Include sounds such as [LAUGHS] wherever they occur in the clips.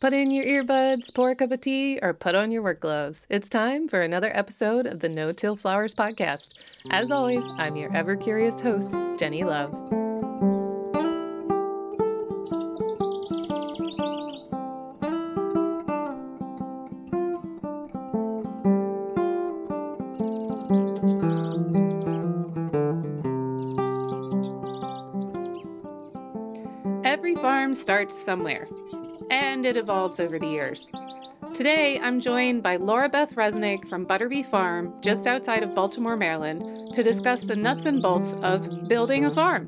Put in your earbuds, pour a cup of tea, or put on your work gloves. It's time for another episode of the No Till Flowers podcast. As always, I'm your ever curious host, Jennie Love. Every farm starts somewhere and it evolves over the years. Today, I'm joined by Laura Beth Resnick from Butterbee Farm, just outside of Baltimore, Maryland, to discuss the nuts and bolts of building a farm.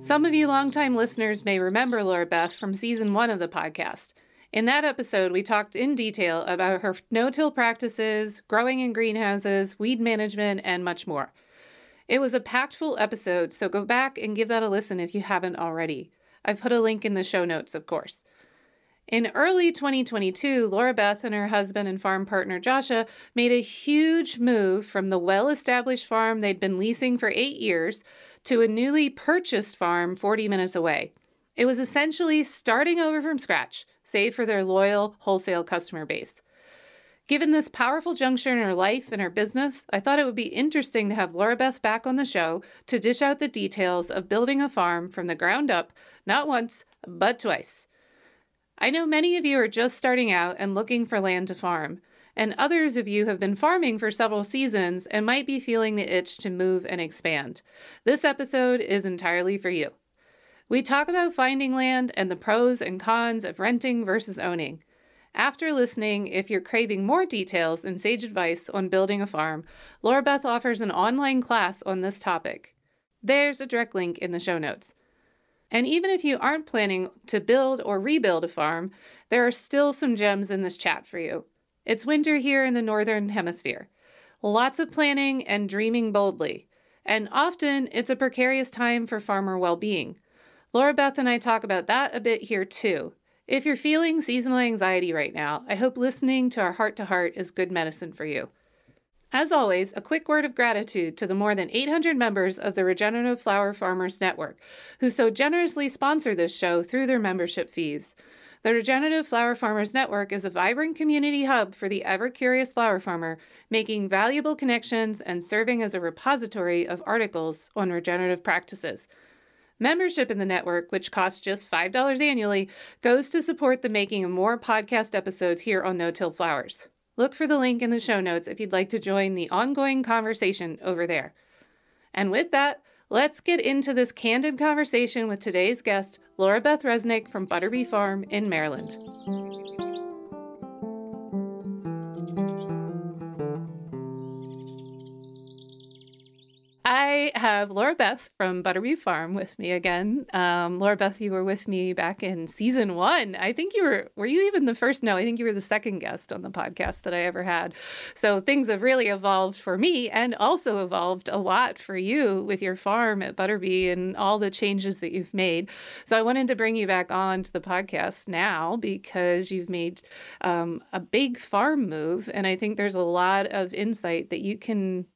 Some of you longtime listeners may remember Laura Beth from season one of the podcast. In that episode, we talked in detail about her no till practices, growing in greenhouses, weed management, and much more. It was a packed full episode, so go back and give that a listen if you haven't already. I've put a link in the show notes, of course. In early 2022, Laura Beth and her husband and farm partner Joshua made a huge move from the well established farm they'd been leasing for eight years to a newly purchased farm 40 minutes away. It was essentially starting over from scratch, save for their loyal wholesale customer base. Given this powerful juncture in her life and her business, I thought it would be interesting to have Laura Beth back on the show to dish out the details of building a farm from the ground up, not once, but twice. I know many of you are just starting out and looking for land to farm, and others of you have been farming for several seasons and might be feeling the itch to move and expand. This episode is entirely for you. We talk about finding land and the pros and cons of renting versus owning. After listening, if you're craving more details and sage advice on building a farm, Laura Beth offers an online class on this topic. There's a direct link in the show notes. And even if you aren't planning to build or rebuild a farm, there are still some gems in this chat for you. It's winter here in the Northern Hemisphere. Lots of planning and dreaming boldly. And often it's a precarious time for farmer well being. Laura Beth and I talk about that a bit here too. If you're feeling seasonal anxiety right now, I hope listening to our heart to heart is good medicine for you. As always, a quick word of gratitude to the more than 800 members of the Regenerative Flower Farmers Network who so generously sponsor this show through their membership fees. The Regenerative Flower Farmers Network is a vibrant community hub for the ever curious flower farmer, making valuable connections and serving as a repository of articles on regenerative practices. Membership in the network, which costs just $5 annually, goes to support the making of more podcast episodes here on No Till Flowers. Look for the link in the show notes if you'd like to join the ongoing conversation over there. And with that, let's get into this candid conversation with today's guest, Laura Beth Resnick from Butterbee Farm in Maryland. I have Laura Beth from Butterbee Farm with me again. Um, Laura Beth, you were with me back in season one. I think you were, were you even the first? No, I think you were the second guest on the podcast that I ever had. So things have really evolved for me and also evolved a lot for you with your farm at Butterbee and all the changes that you've made. So I wanted to bring you back on to the podcast now because you've made um, a big farm move. And I think there's a lot of insight that you can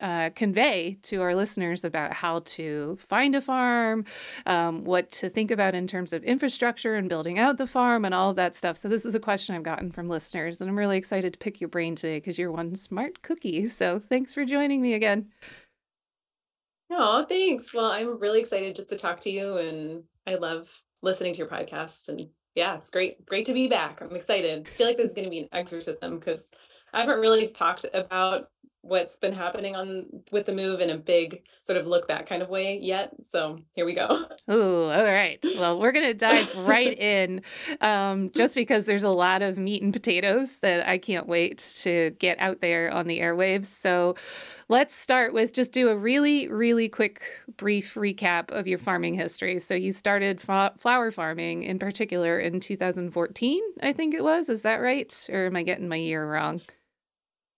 uh, convey to our listeners about how to find a farm, um, what to think about in terms of infrastructure and building out the farm, and all of that stuff. So, this is a question I've gotten from listeners, and I'm really excited to pick your brain today because you're one smart cookie. So, thanks for joining me again. Oh, thanks. Well, I'm really excited just to talk to you, and I love listening to your podcast. And yeah, it's great, great to be back. I'm excited. I feel like this is going to be an exorcism because I haven't really talked about what's been happening on with the move in a big sort of look back kind of way yet. So here we go. [LAUGHS] Oh, all right. Well, we're going to dive right [LAUGHS] in um, just because there's a lot of meat and potatoes that I can't wait to get out there on the airwaves. So let's start with just do a really, really quick, brief recap of your farming history. So you started flower farming in particular in 2014, I think it was. Is that right? Or am I getting my year wrong?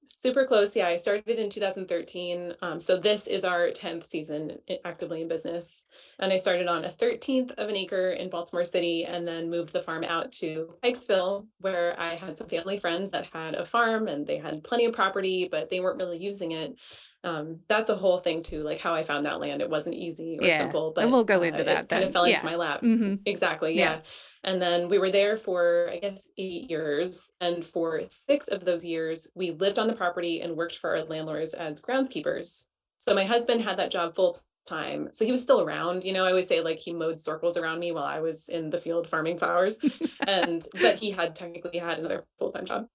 Super close. Yeah, I started in 2013. Um, so this is our 10th season actively in business. And I started on a 13th of an acre in Baltimore City and then moved the farm out to Pikesville, where I had some family friends that had a farm and they had plenty of property, but they weren't really using it. Um, that's a whole thing too, like how I found that land. It wasn't easy or Yeah. simple, but And we'll go into uh, into it that kind of fell into my lap. hmm Exactly, Yeah. yeah. And then we were there for, I guess, eight years. And for six of those years, we lived on the property and worked for our landlords as groundskeepers. So my husband had that job full time. So he was still around. You know, I always say like he mowed circles around me while I was in the field farming flowers. [LAUGHS] And but he had technically had another full-time job.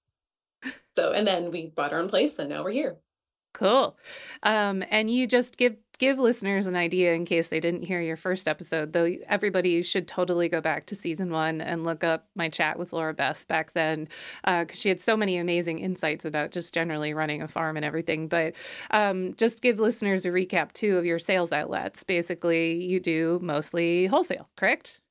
So and then we bought our own place and now we're here. Cool. Um, and you just give give listeners an idea in case they didn't hear your first episode, though everybody should totally go back to season one and look up my chat with Laura Beth back then, because she had so many amazing insights about just generally running a farm and everything. But um, just give listeners a recap too of your sales outlets. Basically, you do mostly wholesale, correct?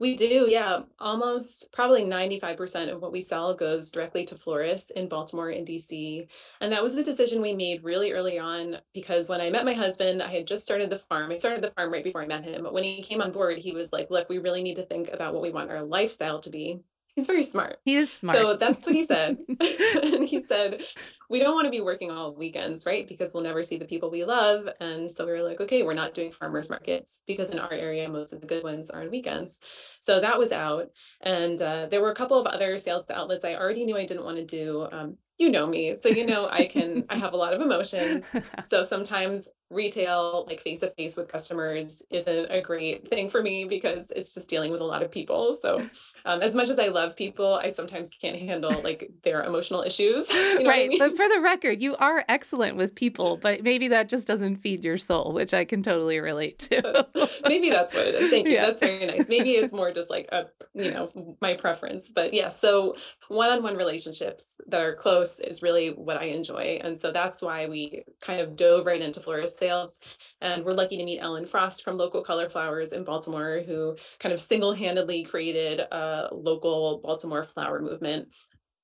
We do, yeah. Almost probably 95% of what we sell goes directly to florists in Baltimore and DC. And that was the decision we made really early on because when I met my husband, I had just started the farm. I started the farm right before I met him. But when he came on board, he was like, look, we really need to think about what we want our lifestyle to be. He's very smart. He is smart. So that's what he said. [LAUGHS] [LAUGHS] and he said, We don't want to be working all weekends, right? Because we'll never see the people we love. And so we were like, Okay, we're not doing farmers markets because in our area, most of the good ones are on weekends. So that was out. And uh, there were a couple of other sales outlets I already knew I didn't want to do. Um, you know me. So, you know, I can, I have a lot of emotions. [LAUGHS] So sometimes retail, like face to face with customers, isn't a great thing for me because it's just dealing with a lot of people. So, [LAUGHS] um, as much as I love people, I sometimes can't handle like their emotional issues. [LAUGHS] You know what I right. mean? But for the record, you are excellent with people, but maybe that just doesn't feed your soul, which I can totally relate to. That's- maybe that's what it is. Thank you. Yeah. That's very nice. Maybe it's more just like a, you know, my preference. But yeah, so one-on-one relationships that are close is really what I enjoy. And so that's why we kind of dove right into florist sales. And we're lucky to meet Ellen Frost from Local Color Flowers in Baltimore, who kind of single-handedly created a local Baltimore flower movement.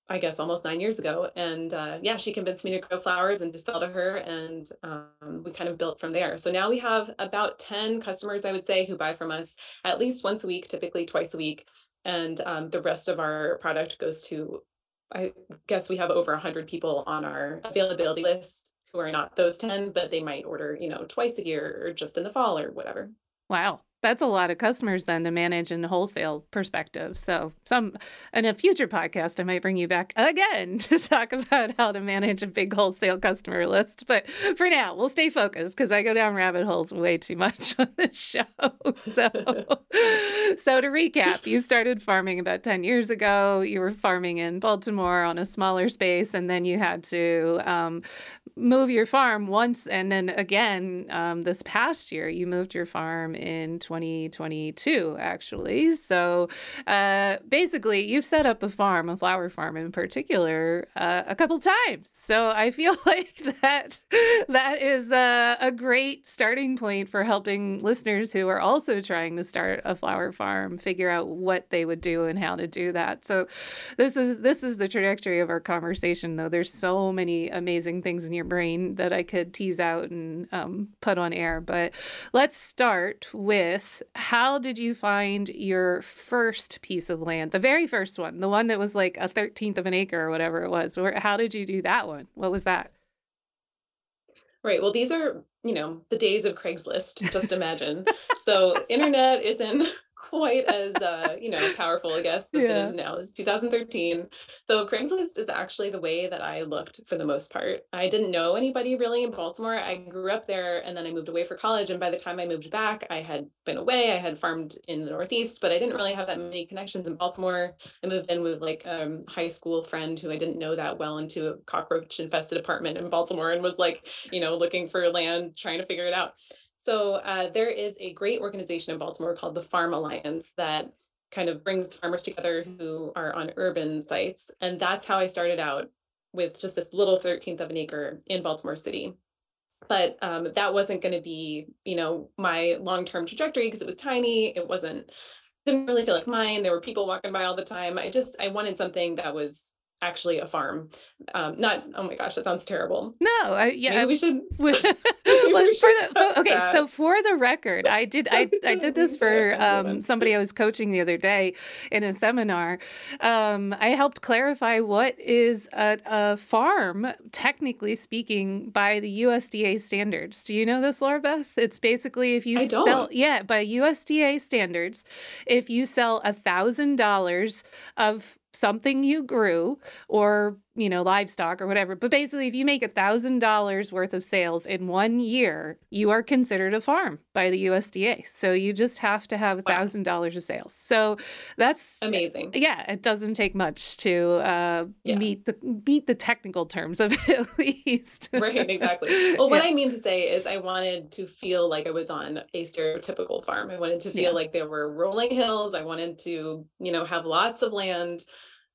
I guess almost nine years ago. And uh, yeah, she convinced me to grow flowers and to sell to her. And um, we kind of built from there. So now we have about 10 customers, I would say, who buy from us at least once a week, typically twice a week. And um, the rest of our product goes to, I guess we have over 100 people on our availability list who are not those 10, but they might order, you know, twice a year or just in the fall or whatever. Wow. That's a lot of customers then to manage in a wholesale perspective. So some in a future podcast I might bring you back again [LAUGHS] to talk about how to manage a big wholesale customer list. But for now, we'll stay focused because I go down rabbit holes way too much [LAUGHS] on this show. So [LAUGHS] so to recap, you started farming about 10 years ago. You were farming in Baltimore on a smaller space, and then you had to um, move your farm once and then again um, this past year you moved your farm in 2022 actually. So uh, basically you've set up a farm a flower farm in particular uh, a couple times. So i feel [LAUGHS] like that that is a, a great starting point for helping listeners who are also trying to start a flower farm figure out what they would do and how to do that. So this is this is the trajectory of our conversation though. There's so many amazing things in your brain that I could tease out and um, put on air. But let's start with how did you find your first piece of land, the very first one, the one that was like a 13th of an acre or whatever it was? Where, how did you do that one? What was that? Right. Well, these are, you know, the days of Craigslist, just imagine. [LAUGHS] so internet isn't quite as uh, you know, powerful, I guess, as Yeah. it is now. It's 2013. So Craigslist is actually the way that I looked for the most part. I didn't know anybody really in Baltimore. I grew up there and then I moved away for college. And by the time I moved back, I had been away. I had farmed in the Northeast, but I didn't really have that many connections in Baltimore. I moved in with like a um, high school friend who I didn't know that well into a cockroach infested apartment in Baltimore and was like, you know, looking for land, trying to figure it out. So uh, there is a great organization in Baltimore called the Farm Alliance that kind of brings farmers together who are on urban sites. And that's how I started out with just this little 13th of an acre in Baltimore City. But um, that wasn't going to be, you know, my long-term trajectory because it was tiny. It wasn't, didn't really feel like mine. There were people walking by all the time. I just, I wanted something that was actually a farm. Um, not oh my gosh, that sounds terrible. No, I, yeah, Maybe we should. [LAUGHS] [LAUGHS] [LAUGHS] Well, maybe for we the, should for- okay, that. so for the record, I did I, I did this for I um, somebody I was coaching the other day in a seminar. Um, I helped clarify what is a, a farm, technically speaking, by the USDA standards. Do you know this, Laura Beth? It's basically if you I sell, yeah, by USDA standards, if you sell a thousand dollars of something you grew or you know livestock or whatever but basically if you make a thousand dollars worth of sales in one year you are considered a farm by the usda so you just have to have a thousand dollars of sales so that's Amazing. yeah it doesn't take much to uh, Yeah. meet the meet the technical terms of it [LAUGHS] at least right exactly well what Yeah. i mean to say is i wanted to feel like i was on a stereotypical farm i wanted to feel Yeah. like there were rolling hills i wanted to you know have lots of land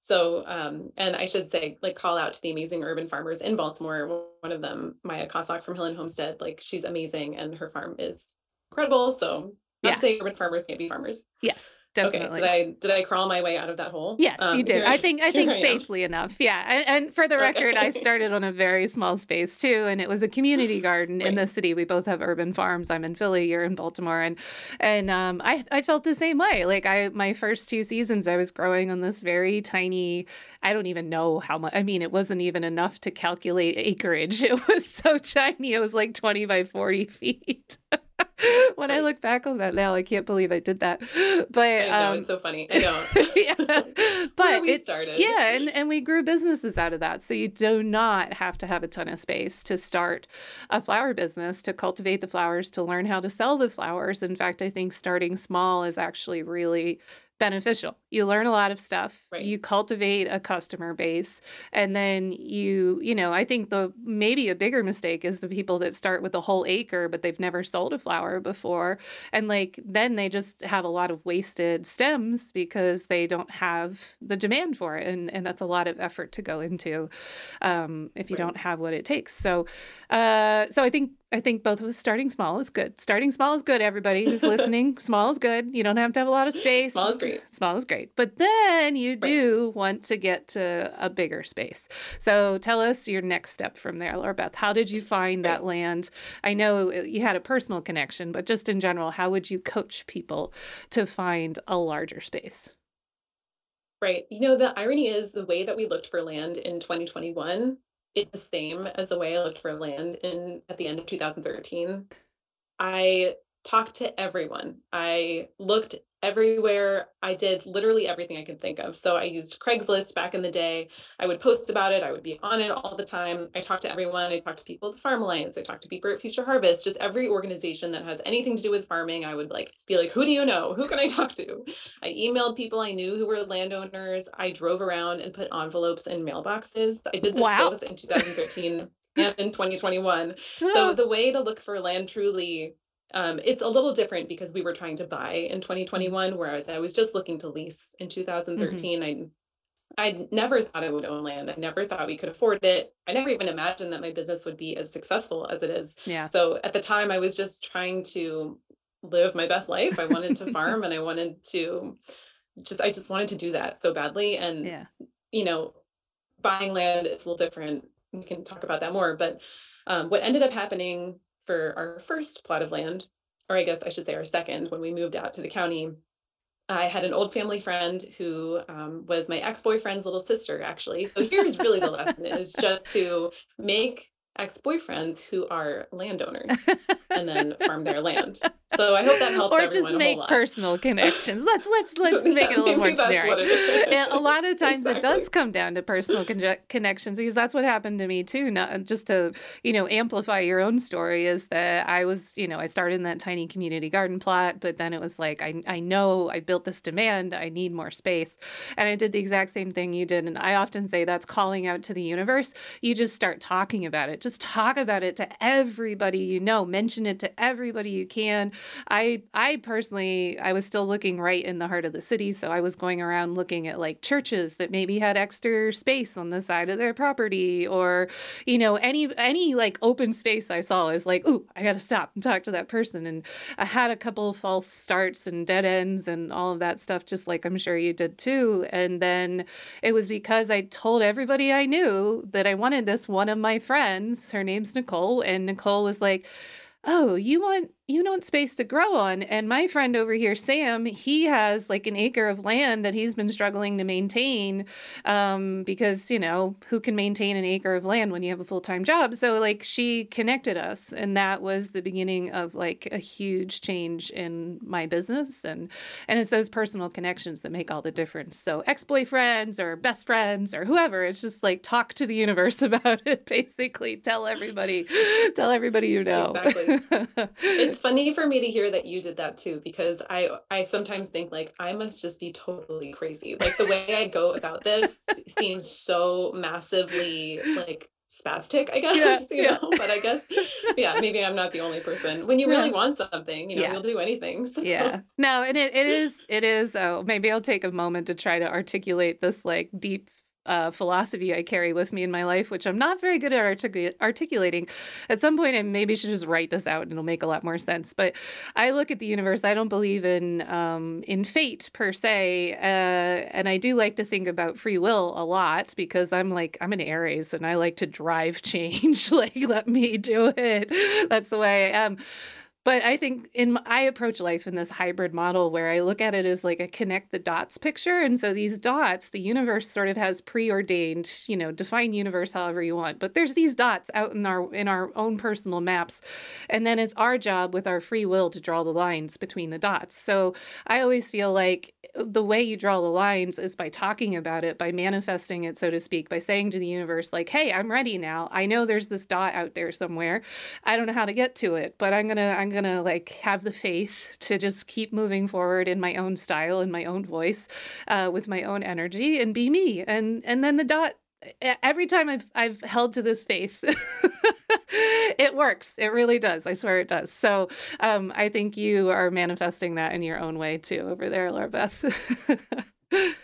so um and i should say like call out to the amazing urban farmers in baltimore one of them maya Kosok from Hillen Homestead like she's amazing and her farm is incredible. So not Yeah. to say urban farmers can't be farmers. Yes definitely okay did i did i crawl my way out of that hole Yes, you Um, did. here- I think I [LAUGHS] think am. safely enough. Yeah, and, and for the record, I [LAUGHS] started on a very small space too, and it was a community garden in the city. We both have urban farms. I'm in Philly, you're in Baltimore, and and um, I I felt the same way. Like I my first two seasons, I was growing on this very tiny. I don't even know how much. I mean, it wasn't even enough to calculate acreage. [LAUGHS] It was so tiny. It was like 20 by 40 feet. [LAUGHS] when I look back on that now, I can't believe I did that. [LAUGHS] But i know um, it's so funny i know [LAUGHS] yeah, but we it, started yeah, and, and we grew businesses out of that. So you do not have to have a ton of space to start a flower business, to cultivate the flowers, to learn how to sell the flowers. In fact, I think starting small is actually really beneficial. You learn a lot of stuff. Right. You cultivate a customer base and then you, you know, I think the maybe a bigger mistake is the people that start with a whole acre but they've never sold a flower before and like then they just have a lot of wasted stems because they don't have the demand for it and and that's a lot of effort to go into um, if you Right. don't have what it takes so uh, so i think i think both of us starting small is good. Starting small is good everybody who's listening. [LAUGHS] Small is good. You don't have to have a lot of space. Small is great. small is great. But then you do want to get to a bigger space. So tell us your next step from there laura beth. How did you find that land? I know you had a personal connection, but just in general, how would you coach people to find a larger space? Right. You know, the irony is the way that we looked for land in 2021 is the same as the way I looked for land in at the end of 2013. I talked to everyone. I looked everywhere. I did literally everything I could think of. So I used Craigslist back in the day. I would post about it. I would be on it all the time. I talked to everyone. I talked to people at the Farm Alliance. I talked to people at Future Harvest. Just every organization that has anything to do with farming, I would like be like, who do you know? Who can I [LAUGHS] talk to? I emailed people I knew who were landowners. I drove around and put envelopes in mailboxes. I did this Wow. both in 2013 and in 2021. So the way to look for land truly, um, it's a little different because we were trying to buy in 2021, whereas I was just looking to lease in 2013. I I never thought I would own land. I never thought we could afford it. I never even imagined that my business would be as successful as it is. yeah. So at the time, I was just trying to live my best life. I wanted to [LAUGHS] farm and I wanted to just, I just wanted to do that so badly. And, Yeah. you know, buying land is a little different. We can talk about that more. But um, what ended up happening for our first plot of land, or I guess I should say our second, when we moved out to the county, I had an old family friend who um, was my ex-boyfriend's little sister, actually. So here's really the lesson is just to make ex-boyfriends who are landowners and then farm their land. [LAUGHS] So I hope that helps or just make personal connections. Let's let's [LAUGHS] let's Yeah, make it a little more generic. what it is. A lot of [LAUGHS] times it does come down to personal conje- connections because that's what happened to me too. Not just to you know amplify your own story is that I was you know I started in that tiny community garden plot, but then it was like I I know I built this demand. I need more space, and I did the exact same thing you did. And I often say that's calling out to the universe. You just start talking about it Just talk about it to everybody you know. Mention it to everybody you can. I I personally I was still looking right in the heart of the city, so I was going around looking at like churches that maybe had extra space on the side of their property or you know any any like open space I saw is like, "Ooh, I got to stop and talk to that person." And I had a couple false starts and dead ends and all of that stuff just like I'm sure you did too. And then it was because I told everybody I knew that I wanted this one of my friends. Her name's Nicole. And Nicole was like, Oh, you want you want space to grow on. And my friend over here, Sam, he has like an acre of land that he's been struggling to maintain um, because, you know, who can maintain an acre of land when you have a full time job? So, like, she connected us. And that was the beginning of like a huge change in my business. And, and it's those personal connections that make all the difference. So, ex boyfriends or best friends or whoever, it's just like talk to the universe [LAUGHS] about it, basically. Tell everybody, tell everybody you know. Exactly. [LAUGHS] funny for me to hear that you did that too because I I sometimes think like I must just be totally crazy. Like the way I go about this [LAUGHS] seems so massively like spastic, I guess, yeah, you yeah. know, but I guess, yeah, maybe I'm not the only person. When you really yeah. want something, you know, you'll do anything. So. Yeah. No, and it, it is, it is, oh, maybe I'll take a moment to try to articulate this like deep uh, philosophy I carry with me in my life, which I'm not very good at artic- articulating. At some point, I maybe should just write this out and it'll make a lot more sense. But I look at the universe. I don't believe in um, in fate per se, uh, and I do like to think about free will a lot because I'm like I'm an Aries and I like to drive [LAUGHS] change. like let me do it. That's the way I am. But I think in I approach life in this hybrid model where I look at it as like a connect the dots picture. And so these dots, the universe sort of has preordained, you know, define universe however you want. But there's these dots out in our in our own personal maps. And then it's our job with our free will to draw the lines between the dots. So I always feel like the way you draw the lines is by talking about it, by manifesting it, so to speak, by saying to the universe, like, hey, I'm ready now. I know there's this dot out there somewhere. I don't know how to get to it, but I'm gonna I'm going to like have the faith to just keep moving forward in my own style in my own voice uh, with my own energy and be me and and then the dot every time I've I've held to this faith, [LAUGHS] it works. It really does. I swear it does. So um, I think you are manifesting that in your own way too over there, Laura Beth. [LAUGHS]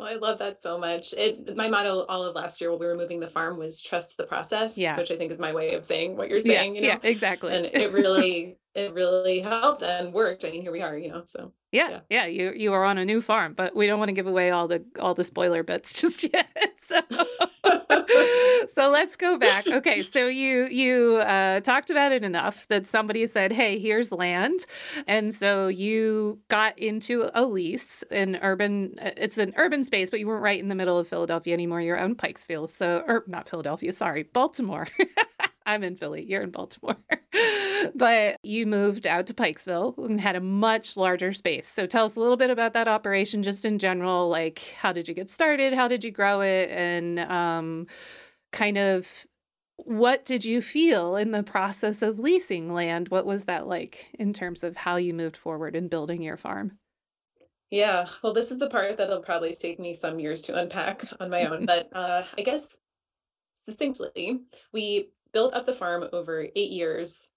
Well, I love that so much. It my motto all of last year while we were moving the farm was trust the process, yeah. which I think is my way of saying what you're saying. Yeah, you know? yeah exactly. And it really, it really helped and worked. I mean, here we are, you know. So yeah, yeah, yeah, you you are on a new farm, but we don't want to give away all the all the spoiler bits [LAUGHS] just yet. So [LAUGHS] so let's go back. Okay, so you you uh, talked about it enough that somebody said, "Hey, here's land," and so you got into a lease in urban. Uh, it's an urban space, but you weren't right in the middle of Philadelphia anymore. You're in Pikesville, so or not Philadelphia, sorry, Baltimore. [LAUGHS] I'm in Philly. You're in Baltimore. But you moved out to Pikesville and had a much larger space. So tell us a little bit about that operation, just in general. Like, how did you get started? How did you grow it? And um, kind of what did you feel in the process of leasing land? What was that like in terms of how you moved forward in building your farm? Yeah, well, this is the part that'll probably take me some years to unpack on my own. But [LAUGHS] uh, I guess succinctly, we built up the farm over eight years,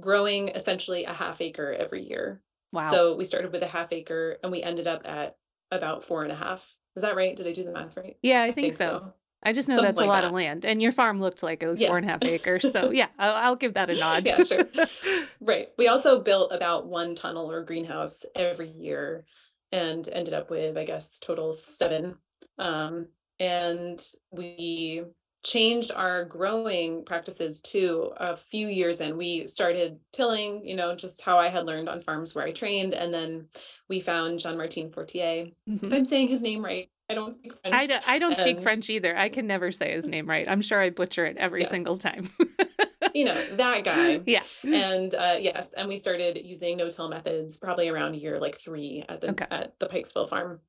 growing essentially a half acre every year. Wow. So we started with a half acre and we ended up at about four and a half. Is that right? Did I do the math right? Yeah, I, I think, think, so. so. I just know Something that's a lot that. of land, and your farm looked like it was yeah. four and a half acres. So yeah, [LAUGHS] I'll, I'll give that a nod. yeah, sure. [LAUGHS] right. We also built about one tunnel or greenhouse every year, and ended up with, I guess, total seven. Um, and we changed our growing practices too a few years in. We started tilling you know just how i had learned on farms where i trained and then we found Jean-Martin Fortier. Mm-hmm. if i'm saying his name right i don't speak french i don't, I don't and... speak french either. I can never say his [LAUGHS] name right. I'm sure i butcher it every yes. single time. You know [LAUGHS] that guy. Yeah. And uh, yes and we started using no-till methods probably around year like three at the okay. at the pikesville farm.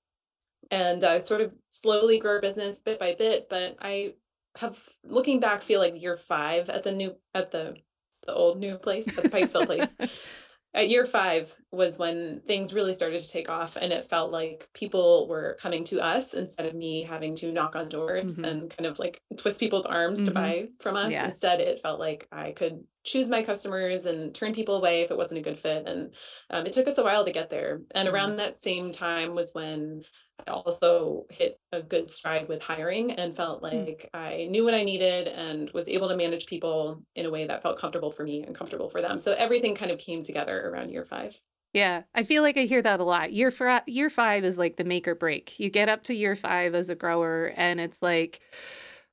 And uh, sort of slowly grow our business bit by bit but i have looking back feel like year five at the new at the the old new place at the Pikesville place. [LAUGHS] at year five was when things really started to take off and it felt like people were coming to us instead of me having to knock on doors mm-hmm. and kind of like twist people's arms mm-hmm. to buy from us yeah. instead it felt like i could choose my customers and turn people away if it wasn't a good fit and um, it took us a while to get there and mm-hmm. around that same time was when i also hit a good stride with hiring and felt mm. like i knew what i needed and was able to manage people in a way that felt comfortable for me and comfortable for them so everything kind of came together around year five yeah, I feel like I hear that a lot. Year for, year five is like the make or break. You get up to year five as a grower, and it's like,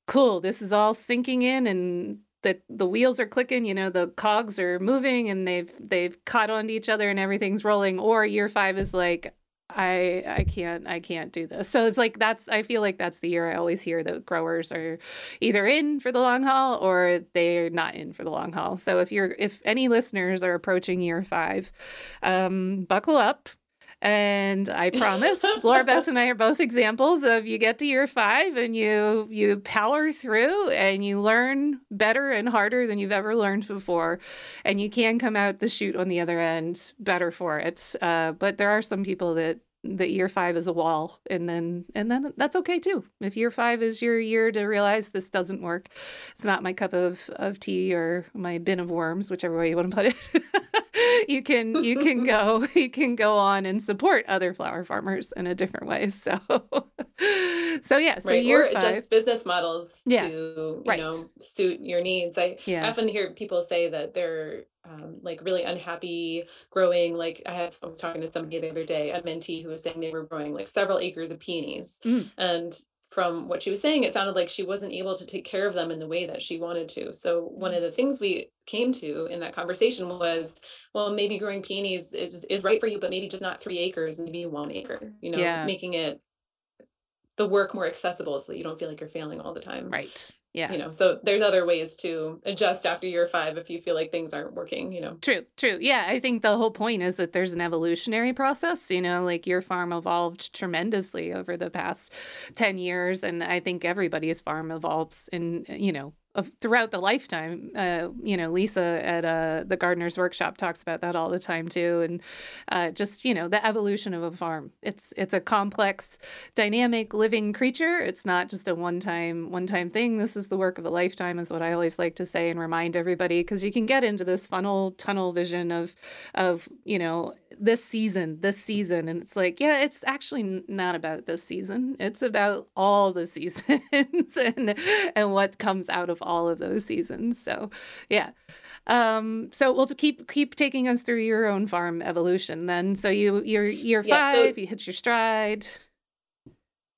cool, this is all sinking in, and the the wheels are clicking. You know, the cogs are moving, and they've they've caught onto each other, and everything's rolling. Or year five is like, I I can't I can't do this. So it's like that's I feel like that's the year I always hear that growers are either in for the long haul or they're not in for the long haul. So if you're if any listeners are approaching year five, um, buckle up. And I [LAUGHS] promise, Laura Beth and I are both examples of you get to year five and you you power through and you learn better and harder than you've ever learned before, and you can come out the chute on the other end better for it. Uh, but there are some people that that year five is a wall and then and then that's okay too. If year five is your year to realize this doesn't work it's not my cup of, of tea or my bin of worms whichever way you want to put it [LAUGHS] you can you can [LAUGHS] go [LAUGHS] you can go on and support other flower farmers in a different way so [LAUGHS] so yeah so right. five, just business models yeah. to you right. know suit your needs i yeah. often hear people say that they're um, like really unhappy growing like I, had, I was talking to somebody the other day a mentee who was saying they were growing like several acres of peonies mm. and from what she was saying it sounded like she wasn't able to take care of them in the way that she wanted to. So one of mm-hmm. the things we came to in that conversation was well maybe growing peonies is, is right for you but maybe just not three acres maybe one acre you know yeah. making it the work more accessible so that you don't feel like you're failing all the time. Right yeah. you know so there's other ways to adjust after year five if you feel like things aren't working you know. True true. Yeah i think the whole point is that there's an evolutionary process you know like your farm evolved tremendously over the past 10 years and i think everybody's farm evolves in you know throughout the lifetime. Uh, you know, Lisa at uh, the Gardener's Workshop talks about that all the time too, and uh, just you know the evolution of a farm. It's it's a complex, dynamic, living creature. It's not just a one time one time thing. This is the work of a lifetime, is what I always like to say and remind everybody because you can get into this funnel tunnel vision of of you know this season, this season. And it's like, yeah, it's actually not about this season. It's about all the [LAUGHS] seasons and, and what comes out of all of those seasons. So, yeah. Um, so we'll keep keep taking us through your own farm evolution then. So you you're year yeah, five, so- you hit your stride.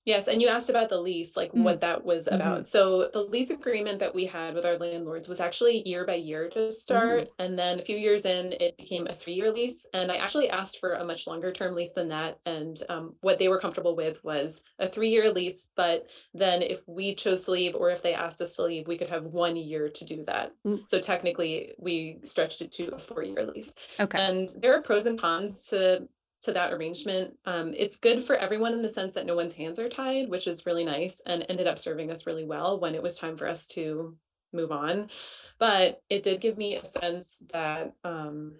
Yes, and you asked about the lease, like mm. what that was mm-hmm. about. So the lease agreement that we had with our landlords was actually year by year to start. Mm-hmm. And then a few years in, it became a three-year lease. And I actually asked for a much longer term lease than that. And um, what they were comfortable with was a three-year lease. But then if we chose to leave or if they asked us to leave, we could have one year to do that. Mm. So technically we stretched it to a four-year lease. Okay. And there are pros and cons to to that arrangement. Um, it's good for everyone in the sense that no one's hands are tied, which is really nice and ended up serving us really well when it was time for us to move on. But it did give me a sense that um,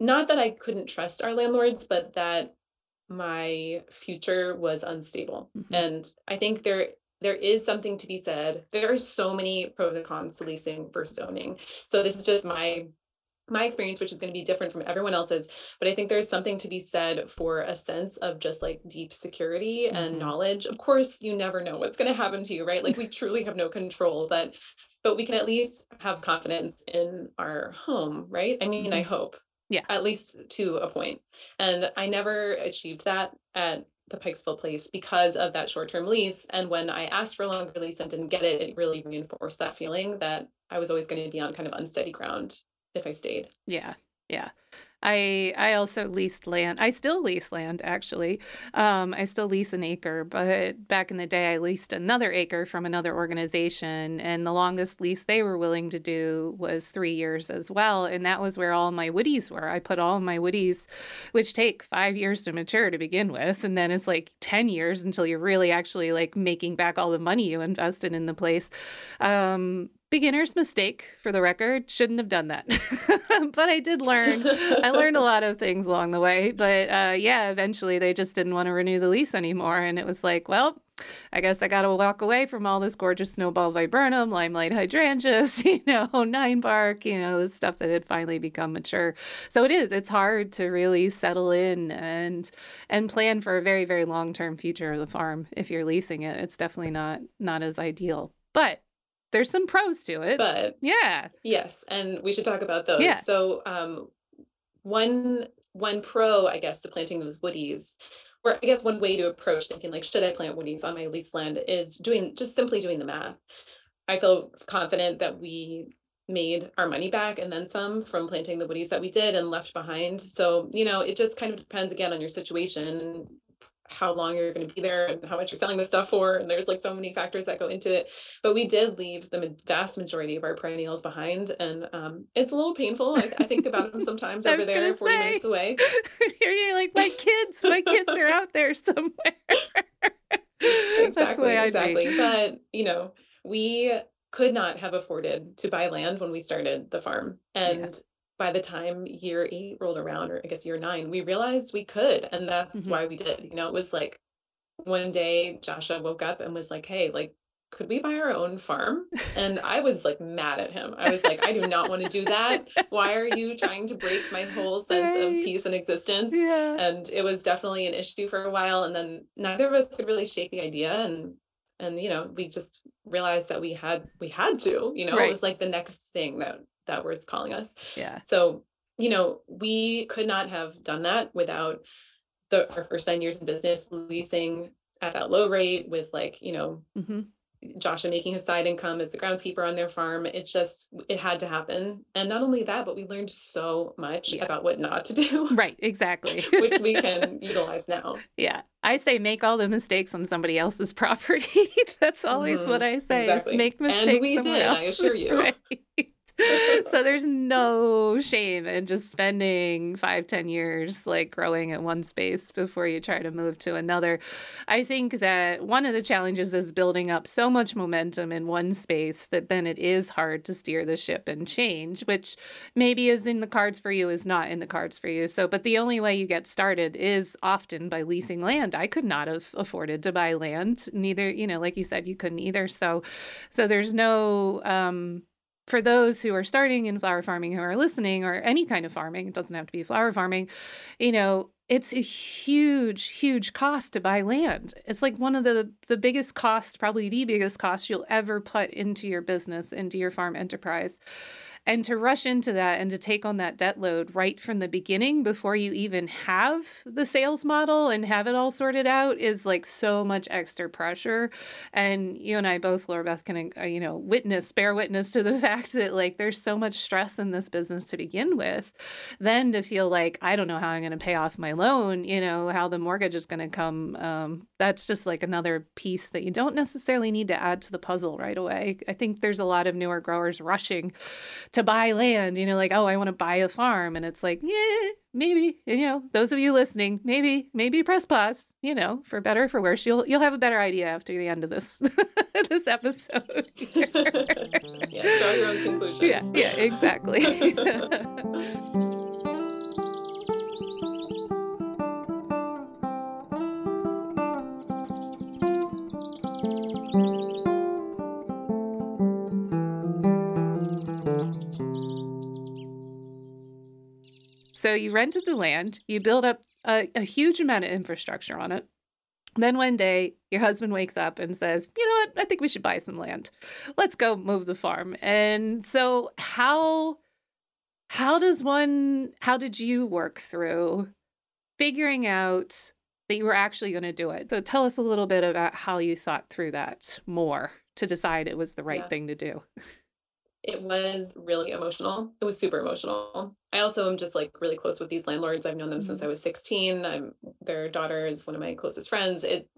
not that I couldn't trust our landlords, but that my future was unstable. Mm-hmm. And I think there there is something to be said. There are so many pros and cons to leasing versus owning. So this is just my my experience, which is going to be different from everyone else's, but I think there's something to be said for a sense of just like deep security mm-hmm. and knowledge. Of course, you never know what's going to happen to you, right? Like we truly have no control, but but we can at least have confidence in our home, right? I mean, mm-hmm. I hope. Yeah. At least to a point. And I never achieved that at the Pikesville place because of that short-term lease. And when I asked for a longer lease and didn't get it, it really reinforced that feeling that I was always going to be on kind of unsteady ground if I stayed. Yeah. Yeah. I I also leased land. I still lease land actually. Um, I still lease an acre, but back in the day I leased another acre from another organization, and the longest lease they were willing to do was three years as well, and that was where all my woodies were. I put all my woodies, which take five years to mature to begin with, and then it's like ten years until you're really actually like making back all the money you invested in the place. Um, beginner's mistake for the record shouldn't have done that [LAUGHS] but i did learn i learned a lot of things along the way but uh, yeah eventually they just didn't want to renew the lease anymore and it was like well I guess I got to walk away from all this gorgeous snowball viburnum, limelight hydrangeas, [LAUGHS] you know, nine bark, you know, the stuff that had finally become mature. So it is, it's hard to really settle in and and plan for a very very long-term future of the farm if you're leasing it. It's definitely not not as ideal. But there's some pros to it. But yeah. Yes, and we should talk about those. Yeah. So um one one pro, I guess, to planting those woodies or I guess one way to approach thinking like, should I plant woodies on my leased land is doing just simply doing the math. I feel confident that we made our money back and then some from planting the woodies that we did and left behind. So, you know, it just kind of depends again on your situation how long you're going to be there and how much you're selling the stuff for. And there's like so many factors that go into it. But we did leave the vast majority of our perennials behind. And um, it's a little painful. I, I think about them [LAUGHS] sometimes over there, 40 say, minutes away. [LAUGHS] you're like, my kids, my kids are out there somewhere. [LAUGHS] exactly. exactly. But, you know, we could not have afforded to buy land when we started the farm. And yeah by the time year eight rolled around, or I guess year nine, we realized we could. And that's mm-hmm. why we did. You know, it was like one day Joshua woke up and was like, hey, like, could we buy our own farm? And I was like mad at him. I was like, I do not want to do that. [LAUGHS] Why are you trying to break my whole sense right. of peace and existence? Yeah. And it was definitely an issue for a while. And then neither of us could really shake the idea. And and you know, we just realized that we had we had to, you know, right. it was like the next thing that that was calling us. Yeah. So, you know, we could not have done that without the our first nine years in business leasing at that low rate with like, you know, mm-hmm. Joshua making his side income as the groundskeeper on their farm. It just it had to happen. And not only that, but we learned so much yeah. about what not to do. [LAUGHS] Right, exactly. [LAUGHS] which we can [LAUGHS] utilize now. Yeah. I say make all the mistakes on somebody else's property. That's always mm-hmm. what I say. Exactly. make mistakes. And we did, else. I assure you. Right. [LAUGHS] so there's [LAUGHS] no shame in just spending five, ten years like growing in one space before you try to move to another. I think that one of the challenges is building up so much momentum in one space that then it is hard to steer the ship and change, which maybe is in the cards for you, is not in the cards for you. So, but the only way you get started is often by leasing land. I could not have afforded to buy land. Neither, you know, like you said, you couldn't either. So, so there's no, um, for those who are starting in flower farming who are listening or any kind of farming, it doesn't have to be flower farming, you know, it's a huge, huge cost to buy land. It's like one of the the biggest costs, probably the biggest cost you'll ever put into your business, into your farm enterprise. And to rush into that and to take on that debt load right from the beginning before you even have the sales model and have it all sorted out is like so much extra pressure. And you and I both, Laura Beth, can, uh, you know, witness, bear witness to the [LAUGHS] fact that like there's so much stress in this business to begin with. Then to feel like, I don't know how I'm going to pay off my loan, you know, how the mortgage is going to come. Um, that's just like another piece that you don't necessarily need to add to the puzzle right away. I think there's a lot of newer growers rushing to buy land, you know, like, oh, I want to buy a farm. And it's like, yeah, maybe, you know, those of you listening, maybe, maybe press pause, you know, for better or for worse. You'll you'll have a better idea after the end of this [LAUGHS] this episode. [LAUGHS] yeah, draw your own conclusions. Yeah, yeah, exactly. [LAUGHS] So you rented the land, you build up a, a huge amount of infrastructure on it. Then one day, your husband wakes up and says, You know what? I think we should buy some land. Let's go move the farm. And so, how. How does one, how did you work through figuring out that you were actually going to do it? So tell us a little bit about how you thought through that more to decide it was the right yeah. thing to do. It was really emotional. It was super emotional. I also am just like really close with these landlords. I've known them mm-hmm. since I was 16. I'm their daughter is one of my closest friends. It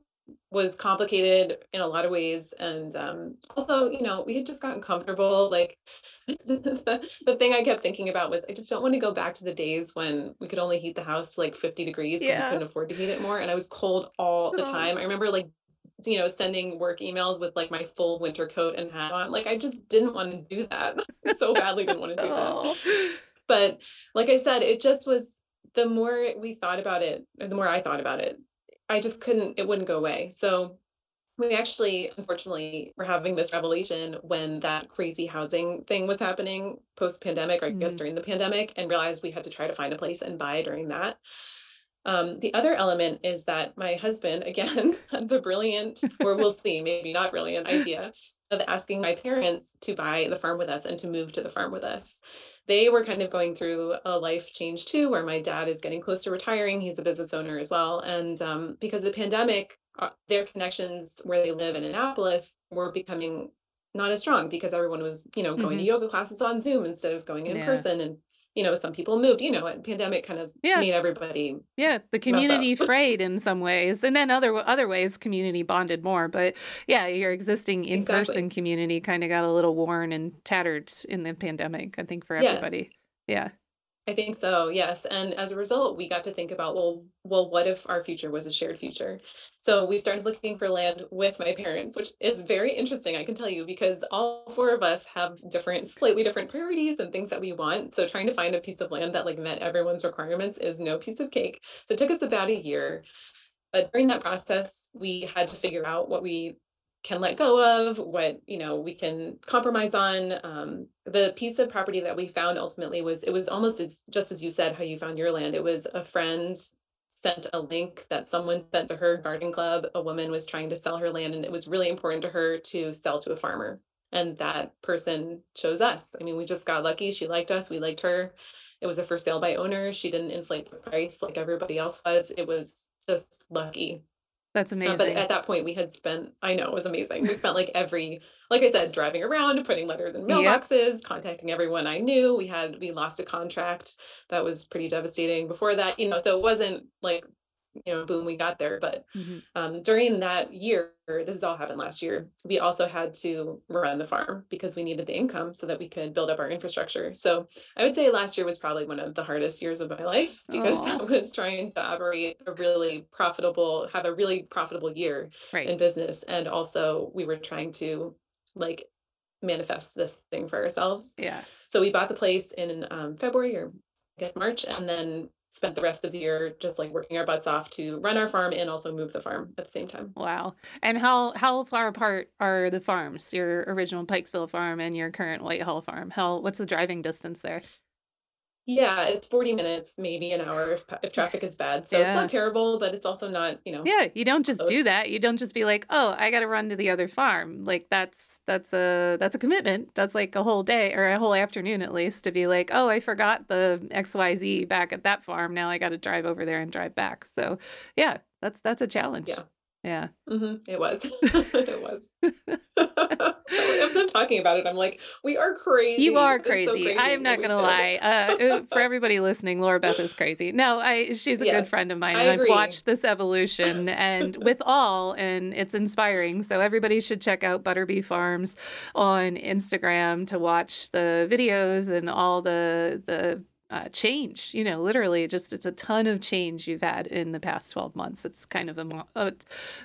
was complicated in a lot of ways. And um, also, you know, we had just gotten comfortable. Like [LAUGHS] the, the thing I kept thinking about was I just don't want to go back to the days when we could only heat the house to like 50 degrees yeah. we couldn't afford to heat it more. And I was cold all the time. I remember like you know, sending work emails with like my full winter coat and hat on. Like I just didn't want to do that. [LAUGHS] so badly didn't want to do oh. that. But like I said, it just was the more we thought about it, or the more I thought about it, I just couldn't, it wouldn't go away. So we actually unfortunately were having this revelation when that crazy housing thing was happening post pandemic or i guess mm-hmm. during the pandemic and realized we had to try to find a place and buy during that um, the other element is that my husband again [LAUGHS] had the brilliant or we'll [LAUGHS] see maybe not brilliant idea of asking my parents to buy the farm with us and to move to the farm with us they were kind of going through a life change too where my dad is getting close to retiring he's a business owner as well and um, because of the pandemic uh, their connections where they live in Annapolis were becoming not as strong because everyone was, you know, going mm-hmm. to yoga classes on Zoom instead of going in yeah. person. And, you know, some people moved, you know, pandemic kind of yeah. made everybody. Yeah. The community [LAUGHS] frayed in some ways. And then other, other ways community bonded more. But yeah, your existing in-person exactly. community kind of got a little worn and tattered in the pandemic, I think for everybody. Yes. Yeah. I think so, yes. And as a result, we got to think about, well, well, what if our future was a shared future? So we started looking for land with my parents, which is very interesting, I can tell you, because all four of us have different, slightly different priorities and things that we want. So trying to find a piece of land that like met everyone's requirements is no piece of cake. So it took us about a year. But during that process, we had to figure out what we can let go of, what you know we can compromise on. Um, the piece of property that we found ultimately was it was almost as, just as you said how you found your land. It was a friend sent a link that someone sent to her garden club. A woman was trying to sell her land, and it was really important to her to sell to a farmer. And that person chose us. I mean, we just got lucky. She liked us. We liked her. It was a for sale by owner. She didn't inflate the price like everybody else was. It was just lucky that's amazing. Uh, but at that point, we had spent, I know it was amazing. We spent like every, like I said, driving around, putting letters in mailboxes, yep. contacting everyone I knew. We had, we lost a contract that was pretty devastating before that, you know, so it wasn't like you know, boom, we got there. But mm-hmm. um, during that year, this has all happened last year, we also had to run the farm because we needed the income so that we could build up our infrastructure. So I would say last year was probably one of the hardest years of my life [LAUGHS] because Aww. I was trying to operate a really profitable, have a really profitable year right. in business. And also we were trying to like manifest this thing for ourselves. Yeah. So we bought the place in um, February or I guess March, and then spent the rest of the year just like working our butts off to run our farm and also move the farm at the same time. Wow. And how how far apart are the farms? Your original Pikesville farm and your current Whitehall farm. How what's the driving distance there? Yeah, it's 40 minutes, maybe an hour if, if traffic is bad. So yeah. it's not terrible, but it's also not, you know. Yeah, you don't just close. do that. You don't just be like, "Oh, I got to run to the other farm." Like that's that's a that's a commitment. That's like a whole day or a whole afternoon at least to be like, "Oh, I forgot the XYZ back at that farm. Now I got to drive over there and drive back." So, yeah, that's that's a challenge. Yeah. Yeah. Mm-hmm. It was. [LAUGHS] it was. [LAUGHS] As I'm talking about it, I'm like, we are crazy. You are crazy. So crazy. I am not going to lie. Uh, [LAUGHS] for everybody listening, Laura Beth is crazy. No, I she's a yes, good friend of mine, and I've watched this evolution and with all, and it's inspiring. So everybody should check out Butterbee Farms on Instagram to watch the videos and all the the uh, change. You know, literally, just it's a ton of change you've had in the past 12 months. It's kind of a, uh,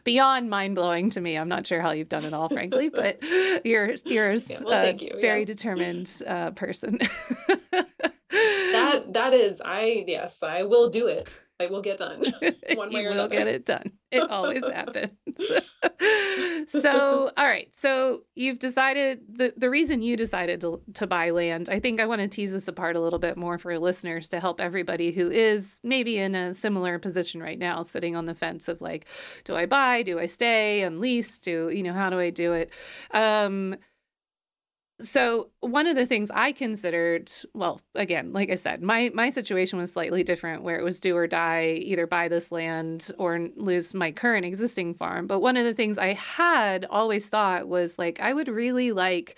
beyond mind blowing to me. I'm not sure how you've done it all, frankly, [LAUGHS] but you're you're yeah, well, a you. very determined uh, person. that that is, I yes, I will do it. I will get done. [LAUGHS] [LAUGHS] One way you or will another. get it done. [LAUGHS] It always happens. so, all right. So you've decided the the reason you decided to to buy land. I think I want to tease this apart a little bit more for listeners to help everybody who is maybe in a similar position right now, sitting on the fence of like, do I buy? Do I stay and lease? Do you know how do I do it? Um, so one of the things I considered, well, again, like I said, my my situation was slightly different where it was do or die, either buy this land or lose my current existing farm. But one of the things I had always thought was like I would really like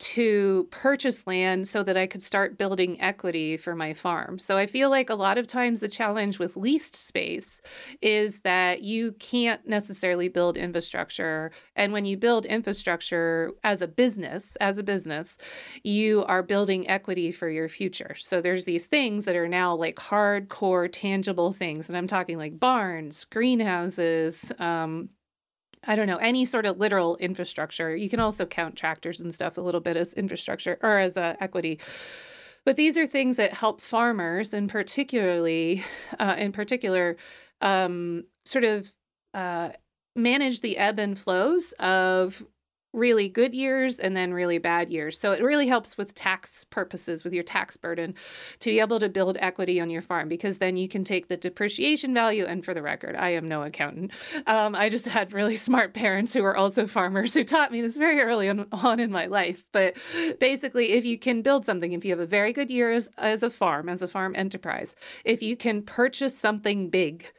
to purchase land so that I could start building equity for my farm. So I feel like a lot of times the challenge with leased space is that you can't necessarily build infrastructure. And when you build infrastructure as a business, as a business, you are building equity for your future. So there's these things that are now like hardcore tangible things. And I'm talking like barns, greenhouses, um, I don't know, any sort of literal infrastructure. You can also count tractors and stuff a little bit as infrastructure or as uh, equity. But these are things that help farmers, and particularly, uh, in particular, um, sort of uh, manage the ebb and flows of really good years and then really bad years. So it really helps with tax purposes, with your tax burden, to be able to build equity on your farm because then you can take the depreciation value. And for the record, I am no accountant. Um, I just had really smart parents who were also farmers who taught me this very early on, in my life. But basically, if you can build something, if you have a very good year as, as a farm, as a farm enterprise, if you can purchase something big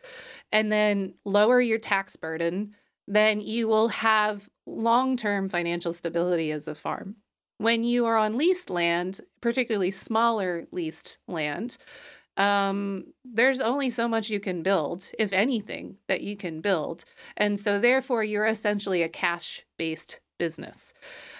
and then lower your tax burden, then you will have long term financial stability as a farm. When you are on leased land, particularly smaller leased land, um, there's only so much you can build, if anything, that you can build. And so, therefore, you're essentially a cash based business,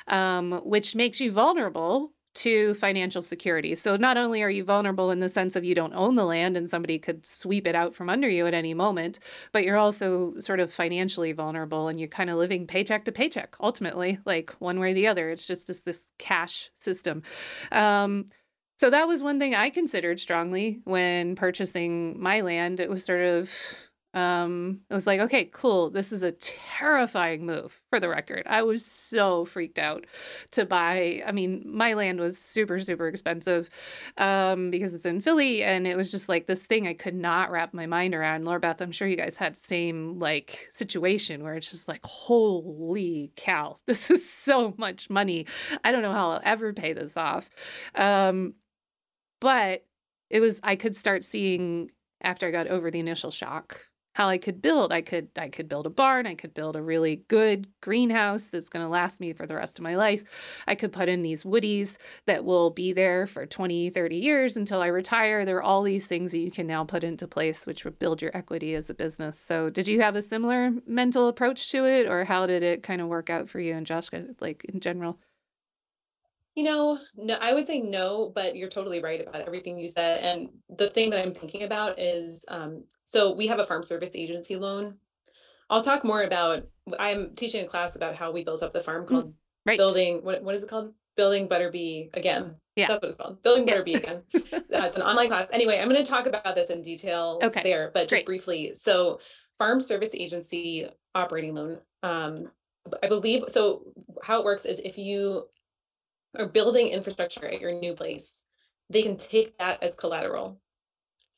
um, which makes you vulnerable to financial security. So not only are you vulnerable in the sense of you don't own the land and somebody could sweep it out from under you at any moment, but you're also sort of financially vulnerable and you're kind of living paycheck to paycheck ultimately, like one way or the other. It's just this, this cash system. Um, so that was one thing I considered strongly when purchasing my land. It was sort of um it was like okay cool this is a terrifying move for the record. I was so freaked out to buy i mean my land was super super expensive um because it's in philly and it was just like this thing i could not wrap my mind around. Laura beth i'm sure you guys had same like situation where it's just like holy cow [LAUGHS] this is so much money. I don't know how i'll ever pay this off. Um but it was i could start seeing after i got over the initial shock how I could build. I could I could build a barn, I could build a really good greenhouse that's going to last me for the rest of my life. I could put in these woodies that will be there for 20, 30 years until I retire. There are all these things that you can now put into place which would build your equity as a business. So, did you have a similar mental approach to it or how did it kind of work out for you and Josh like in general? You know, no, I would say no, but you're totally right about everything you said. And the thing that I'm thinking about is um, so we have a farm service agency loan. I'll talk more about, I'm teaching a class about how we built up the farm mm, called right. Building, what, what is it called? Building Butterbee Again. Yeah. That's what it's called. Building yeah. Butterbee Again. [LAUGHS] That's an online class. Anyway, I'm going to talk about this in detail okay. there, but just Great. briefly. So, farm service agency operating loan. Um, I believe so. How it works is if you or building infrastructure at your new place, they can take that as collateral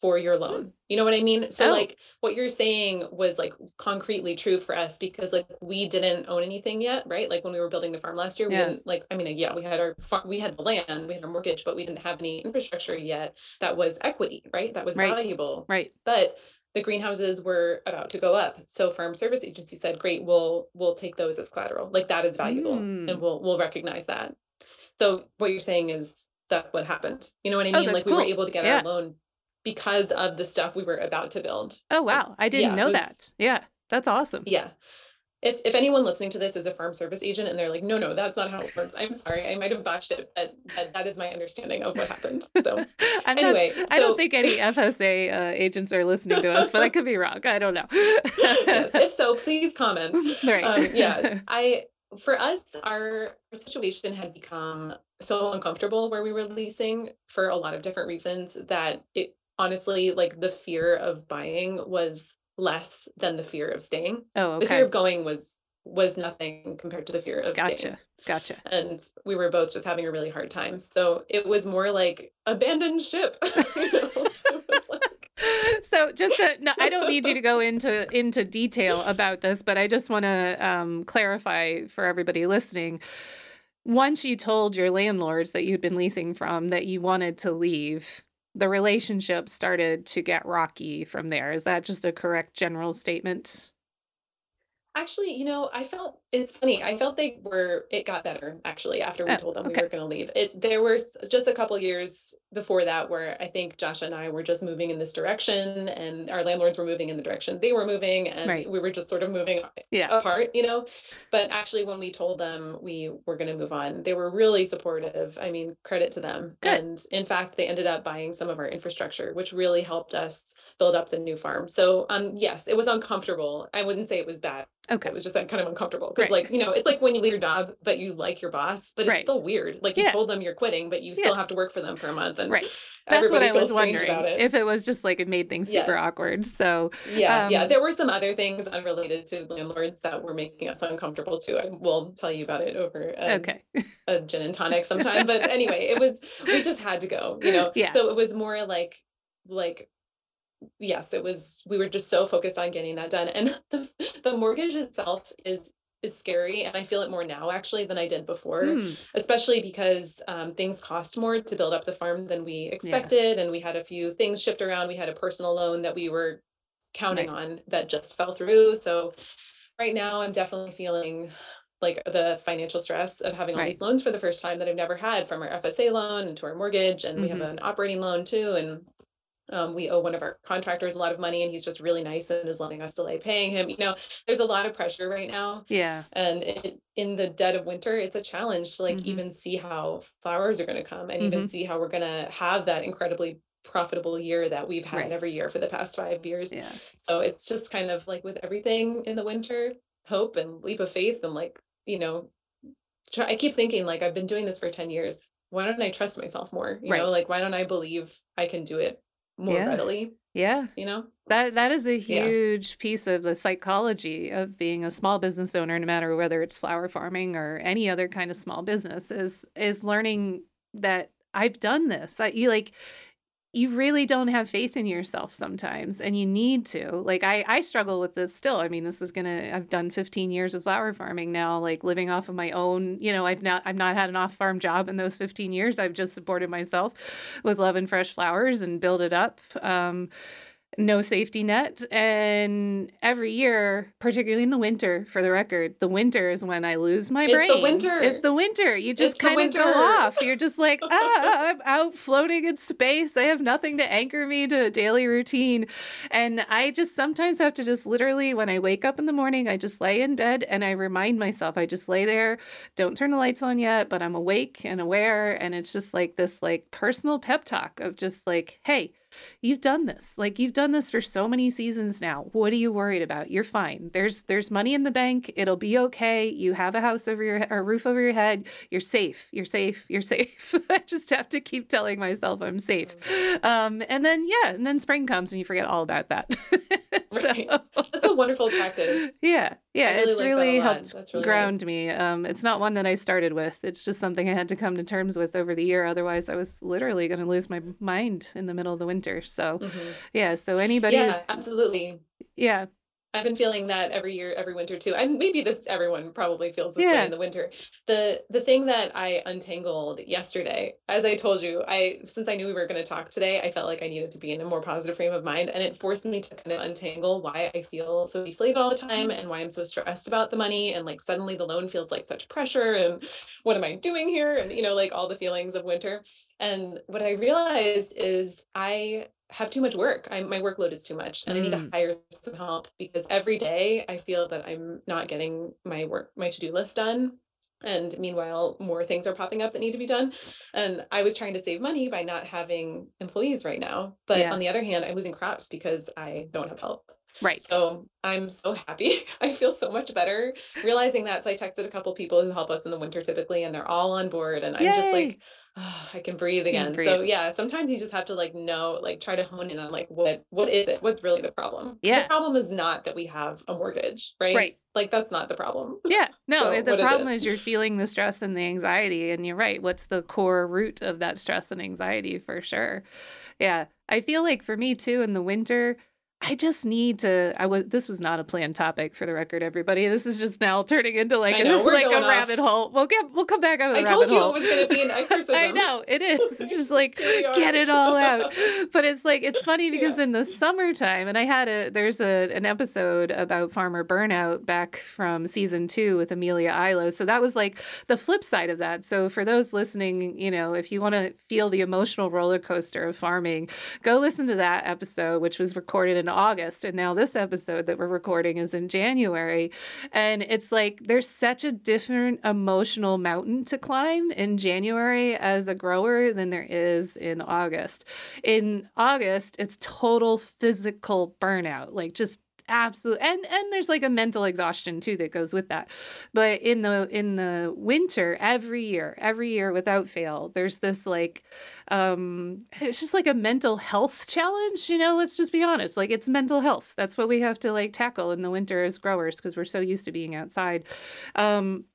for your hmm. loan. You know what I mean? So oh. like what you're saying was like concretely true for us because like we didn't own anything yet, right? Like when we were building the farm last year, we didn't like I mean yeah, we had our farm, we had the land, we had our mortgage, but we didn't have any infrastructure yet that was equity, right? That was right. valuable. Right. But the greenhouses were about to go up. So farm service agency said, "Great, we'll we'll take those as collateral. Like that is valuable mm. and we'll we'll recognize that." So what you're saying is that's what happened. You know what I oh, mean? Oh, like we were able to get yeah. our loan because of the stuff we were about to build. Oh wow. I didn't yeah, know was, that. Yeah. That's awesome. Yeah. If if anyone listening to this is a farm service agent and they're like, no, no, that's not how it works. I'm sorry, I might have botched it, but, but that is my understanding of what happened. So [LAUGHS] anyway, not, I don't think any FSA uh, agents are listening to us, but I could be wrong. I don't know. [LAUGHS] yes. If so, please comment. [LAUGHS] Right. Um, yeah. I for us, our situation had become so uncomfortable where we were leasing for a lot of different reasons that it honestly, like the fear of buying was less than the fear of staying. Oh, okay. The fear of going was was nothing compared to the fear of gotcha. staying. Gotcha. Gotcha. And we were both just having a really hard time. So it was more like abandoned ship. [LAUGHS] you know? So just to, no, I don't need you to go into into detail about this, but I just want to um, clarify for everybody listening. Once you told your landlords that you'd been leasing from that you wanted to leave, the relationship started to get rocky from there. Is that just a correct general statement? Actually, you know, I felt it's funny. I felt they were it got better actually after we Oh, told them we were going to leave. It there were just a couple years before that where I think Josh and I were just moving in this direction and our landlords were moving in the direction they were moving and Right. we were just sort of moving Yeah. apart, you know. But actually when we told them we were going to move on, they were really supportive. I mean, credit to them. Good. And in fact, they ended up buying some of our infrastructure, which really helped us build up the new farm. So um yes, it was uncomfortable. I wouldn't say it was bad Okay. It was just like, kind of uncomfortable because, Right. like, you know, it's like when you leave your job, but you like your boss, but it's Right. still weird. Like, you Yeah. told them you're quitting, but you Yeah. still have to work for them for a month, and Right. That's what I was wondering. about it. If it was just like it made things super Yes. awkward. So Yeah, yeah. Um, There were some other things unrelated to landlords that were making us uncomfortable too. I will tell you about it over a, okay. a gin and tonic sometime. But anyway, it was we just had to go, you know. [LAUGHS] Yeah. So it was more like like yes, it was we were just so focused on getting that done. And [LAUGHS] the the mortgage itself is is scary and I feel it more now actually than I did before Hmm. especially because um, things cost more to build up the farm than we expected and we had a few things shift around we had a personal loan that we were counting on that just fell through so right now i'm definitely feeling like the financial stress of having all Right. these loans for the first time that i've never had from our fsa loan and to our mortgage and we have Mhm. an operating loan too and um, we owe one of our contractors a lot of money and he's just really nice and is letting us delay paying him you know there's a lot of pressure right now Yeah. and it, in the dead of winter it's a challenge to like Mhm. even see how flowers are going to come and even Mhm. see how we're going to have that incredibly profitable year that we've had every year for the past five years Yeah. so it's just kind of like with everything in the winter hope and leap of faith and like you know try, i keep thinking like i've been doing this for 10 years why don't i trust myself more you Right. know like why don't i believe i can do it more Yeah. readily Yeah. you know That that is a Yeah. huge piece of the psychology of being a small business owner, no matter whether it's flower farming or any other kind of small business, is is learning that I've done this. I, you like you really don't have faith in yourself sometimes and you need to. Like i i struggle with this still. I mean this is gonna i've done 15 years of flower farming now like living off of my own you know i've not i've not had an off farm job in those 15 years. I've just supported myself with love and fresh flowers and build it up. Um no safety net. And every year particularly in the winter for the record the winter is when i lose my brain. It's the winter. it's the winter. You just It's kind of go off. You're just like [LAUGHS] ah i'm out floating in space. I have nothing to anchor me to a daily routine. And i just sometimes have to just literally when i wake up in the morning i just lay in bed and i remind myself i just lay there. Don't turn the lights on yet but i'm awake and aware. And it's just like this like personal pep talk of just like hey You've done this. Like you've done this for so many seasons now. What are you worried about? You're fine. There's there's money in the bank. It'll be okay. You have a house over your or a roof over your head. You're safe. You're safe. You're [LAUGHS] safe. I just have to keep telling myself I'm safe. Um and then yeah, and then spring comes and you forget all about that. [LAUGHS] Right. That's a wonderful practice [LAUGHS] yeah. Yeah, really it's like really helped really ground nice. me. Um it's not one that I started with. It's just something I had to come to terms with over the year otherwise I was literally going to lose my mind in the middle of the winter. So Mhm. yeah, so anybody yeah absolutely yeah, I've been feeling that every year, every winter too. And maybe this everyone probably feels this Yeah. way in the winter. The the thing that I untangled yesterday, as I told you, I since I knew we were going to talk today, I felt like I needed to be in a more positive frame of mind. And it forced me to kind of untangle why I feel so deflated all the time and why I'm so stressed about the money. And like suddenly the loan feels like such pressure. And what am I doing here? And you know, like all the feelings of winter. And what I realized is I have too much work. I, my workload is too much, and I need to Mm. hire some help because every day I feel that I'm not getting my work, my to do list done. And meanwhile, more things are popping up that need to be done. And I was trying to save money by not having employees right now. But Yeah. on the other hand, I'm losing crops because I don't have help. right. So I'm so happy. [LAUGHS] I feel so much better realizing that. So I texted a couple people who help us in the winter typically, and they're all on board. And I'm just like, "Ah, [SIGHS] I can breathe can again. So yeah, sometimes you just have to like know, like try to hone in on like what what is it? What's really the problem? Yeah. The problem is not that we have a mortgage, right? Right. Like that's not the problem. Yeah, [LAUGHS] no, So the what is problem is, you're feeling the stress and the anxiety, and you're right. What's the core root of that stress and anxiety for sure? Yeah, I feel like for me too in the winter, I just need to. I was. This was not a planned topic for the record, everybody. This is just now turning into like [LAUGHS] know, we're like a off. rabbit hole. We'll get. We'll come back out of the I rabbit told you hole. it was gonna be an [LAUGHS] exorcism. I know it is. It's just like Here we are. get it all out. [LAUGHS] But it's like it's funny because in the summertime, and I had a there's a an episode about farmer burnout back from season two with Amelia Ihlo. So that was like the flip side of that. So for those listening, you know, if you want to feel the emotional roller coaster of farming, go listen to that episode, which was recorded in August, and now this episode that we're recording is in January. And it's like there's such a different emotional mountain to climb in January as a grower than there is in August. In August, it's total physical burnout, like just absolute and and there's like a mental exhaustion too that goes with that. But in the in the winter, every year, every year without fail, there's this like um it's just like a mental health challenge, you know, let's just be honest. Like it's mental health. That's what we have to like tackle in the winter as growers because we're so used to being outside. Um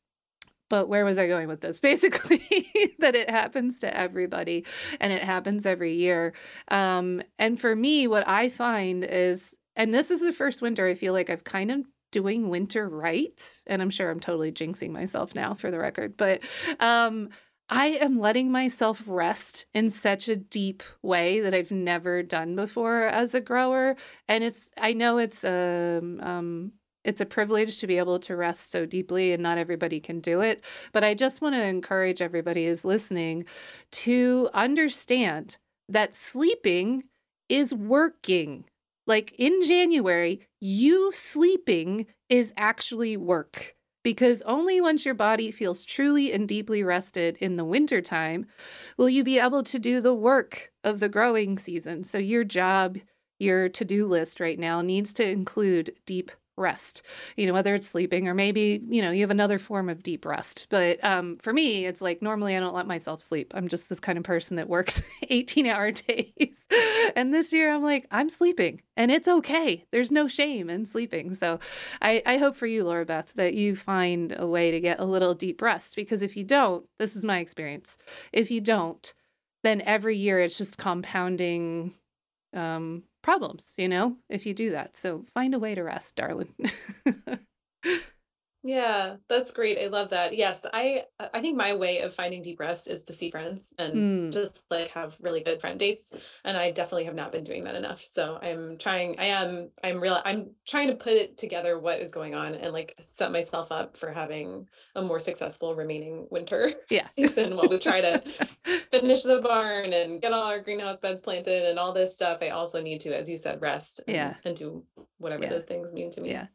but where was I going with this? [LAUGHS] Basically, that it happens to everybody and it happens every year. Um, and for me, what I find is, and this is the first winter I feel like I've kind of doing winter right. And I'm sure I'm totally jinxing myself now for the record, but um, I am letting myself rest in such a deep way that I've never done before as a grower. And it's, I know it's um, um, it's a privilege to be able to rest so deeply and not everybody can do it but i just want to encourage everybody who's listening to understand that sleeping is working like in january you sleeping is actually work because only once your body feels truly and deeply rested in the wintertime will you be able to do the work of the growing season. So your job your to-do list right now needs to include deep rest you know whether it's sleeping or maybe you know you have another form of deep rest. But um, for me it's like normally i don't let myself sleep. I'm just this kind of person that works [LAUGHS] 18 hour days. [LAUGHS] And this year i'm like i'm sleeping and it's okay. There's no shame in sleeping. So i, I hope for you laura beth that you find a way to get a little deep rest because if you don't this is my experience. If you don't then every year it's just compounding um, problems, you know, if you do that. So find a way to rest, darling. [LAUGHS] Yeah, that's great. I love that. Yes, I I think my way of finding deep rest is to see friends and Mm, just like have really good friend dates. And I definitely have not been doing that enough. So I'm trying, I am, I'm real, I'm trying to put it together what is going on and like set myself up for having a more successful remaining winter [LAUGHS] yeah. season while we try to [LAUGHS] finish the barn and get all our greenhouse beds planted and all this stuff. I also need to, as you said, rest and, Yeah. and do whatever Yeah. those things mean to me. Yeah.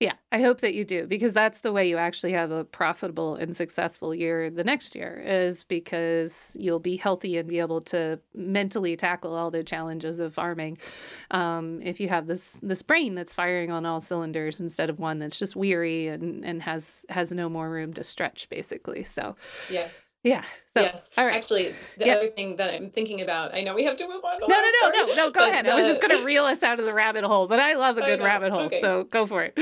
Yeah, I hope that you do because that's the way you actually have a profitable and successful year the next year is because you'll be healthy and be able to mentally tackle all the challenges of farming. Um, if you have this this brain that's firing on all cylinders instead of one that's just weary and and has has no more room to stretch, basically. So Yes. Yeah. So Yes. all right. Actually, the Yeah. other thing that I'm thinking about, I know we have to move on. No, no, no, no, no. Go but ahead. I was just going [LAUGHS] to reel us out of the rabbit hole, but I love a good rabbit hole, okay. so go for it.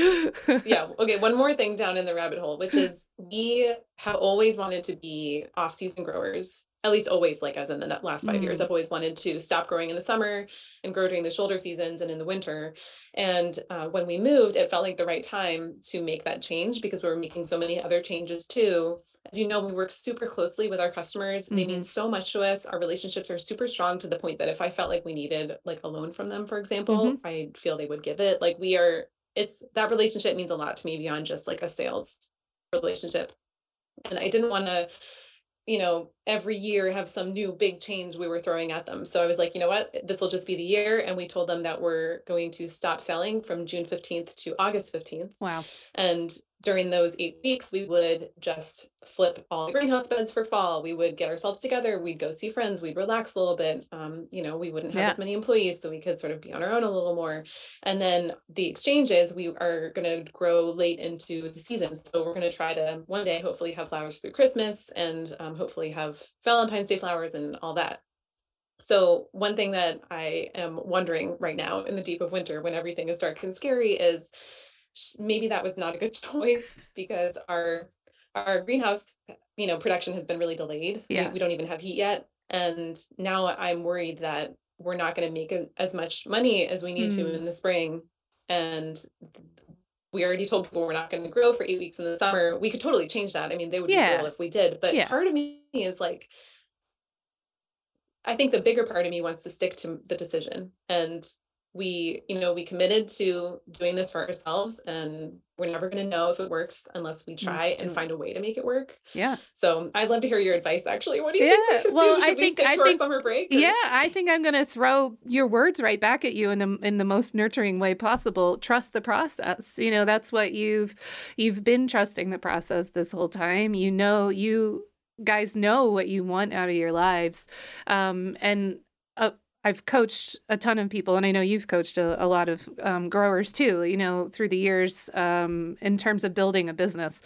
yeah. [LAUGHS] Okay. One more thing down in the rabbit hole, which [LAUGHS] is we have always wanted to be off season growers. At least always, like as in the last five years, Mm. I've always wanted to stop growing in the summer and grow during the shoulder seasons and in the winter. And uh, when we moved, it felt like the right time to make that change because we were making so many other changes too. As you know, we work super closely with our customers. They mean so much to us. Our relationships are super strong to the point that if I felt like we needed like a loan from them, for example, I feel they would give it. Like we are, it's that relationship means a lot to me beyond just like a sales relationship. And I didn't want to, you know, every year have some new big change we were throwing at them. So I was like, you know what, this will just be the year. And we told them that we're going to stop selling from June 15th to August 15th. wow. And during those eight weeks, we would just flip all the greenhouse beds for fall. We would get ourselves together. We'd go see friends. We'd relax a little bit. Um, you know, we wouldn't have Yeah. as many employees, so we could sort of be on our own a little more. And then the exchanges, we are going to grow late into the season. So we're going to try to one day hopefully have flowers through Christmas and um, hopefully have Valentine's Day flowers and all that. So one thing that I am wondering right now in the deep of winter when everything is dark and scary is maybe that was not a good [LAUGHS] choice because our our greenhouse you know production has been really delayed. Yeah. We, don't even have heat yet and now I'm worried that we're not going to make a- as much money as we need to Mm. in the spring and we already told people we're not going to grow for 8 weeks in the summer. We could totally change that. I mean, they would be Yeah. thrilled if we did, but Yeah. part of me is like I think the bigger part of me wants to stick to the decision. And we, you know, we committed to doing this for ourselves and we're never going to know if it works unless we try and find a way to make it work. Yeah. So I'd love to hear your advice actually. What do you think we should well, do? I Should we think- stick I to our think- summer break? or- Yeah, I think I'm going to throw your words right back at you in the in the most nurturing way possible. Trust the process. You know, that's what you've you've been trusting the process this whole time. You know, you guys know what you want out of your lives. Um and uh, I've coached a ton of people, and I know you've coached a, a lot of um, growers too, you know, through the years um, in terms of building a business.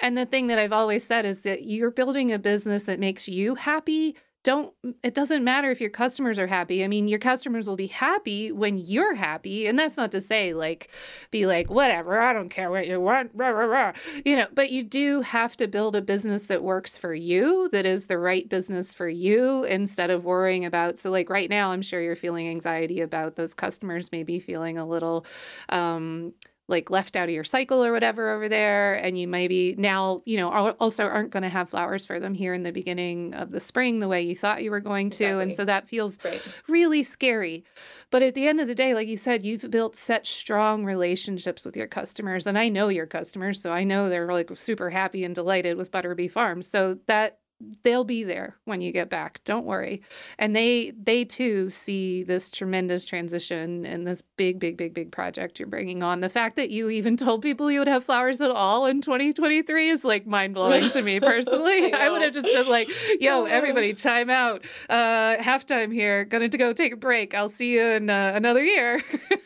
And the thing that I've always said is that you're building a business that makes you happy don't it doesn't matter if your customers are happy. I mean, your customers will be happy when you're happy, and that's not to say like be like whatever, I don't care what you want, rah, rah, rah. you know, but you do have to build a business that works for you, that is the right business for you instead of worrying about so like right now I'm sure you're feeling anxiety about those customers maybe feeling a little um like left out of your cycle or whatever over there and you maybe now you know also aren't going to have flowers for them here in the beginning of the spring the way you thought you were going to exactly. and so that feels right. really scary but at the end of the day like you said you've built such strong relationships with your customers and i know your customers so i know they're like super happy and delighted with butterbee farms so that they'll be there when you get back don't worry. And they they too see this tremendous transition and this big big big big project you're bringing on. The fact that you even [LAUGHS] told people you would have flowers at all in 2023 is like mind-blowing to me personally. [LAUGHS] I, [LAUGHS] I, would have just been like yo everybody time out. Uh halftime here. Gonna to go take a break. I'll see you in uh, another year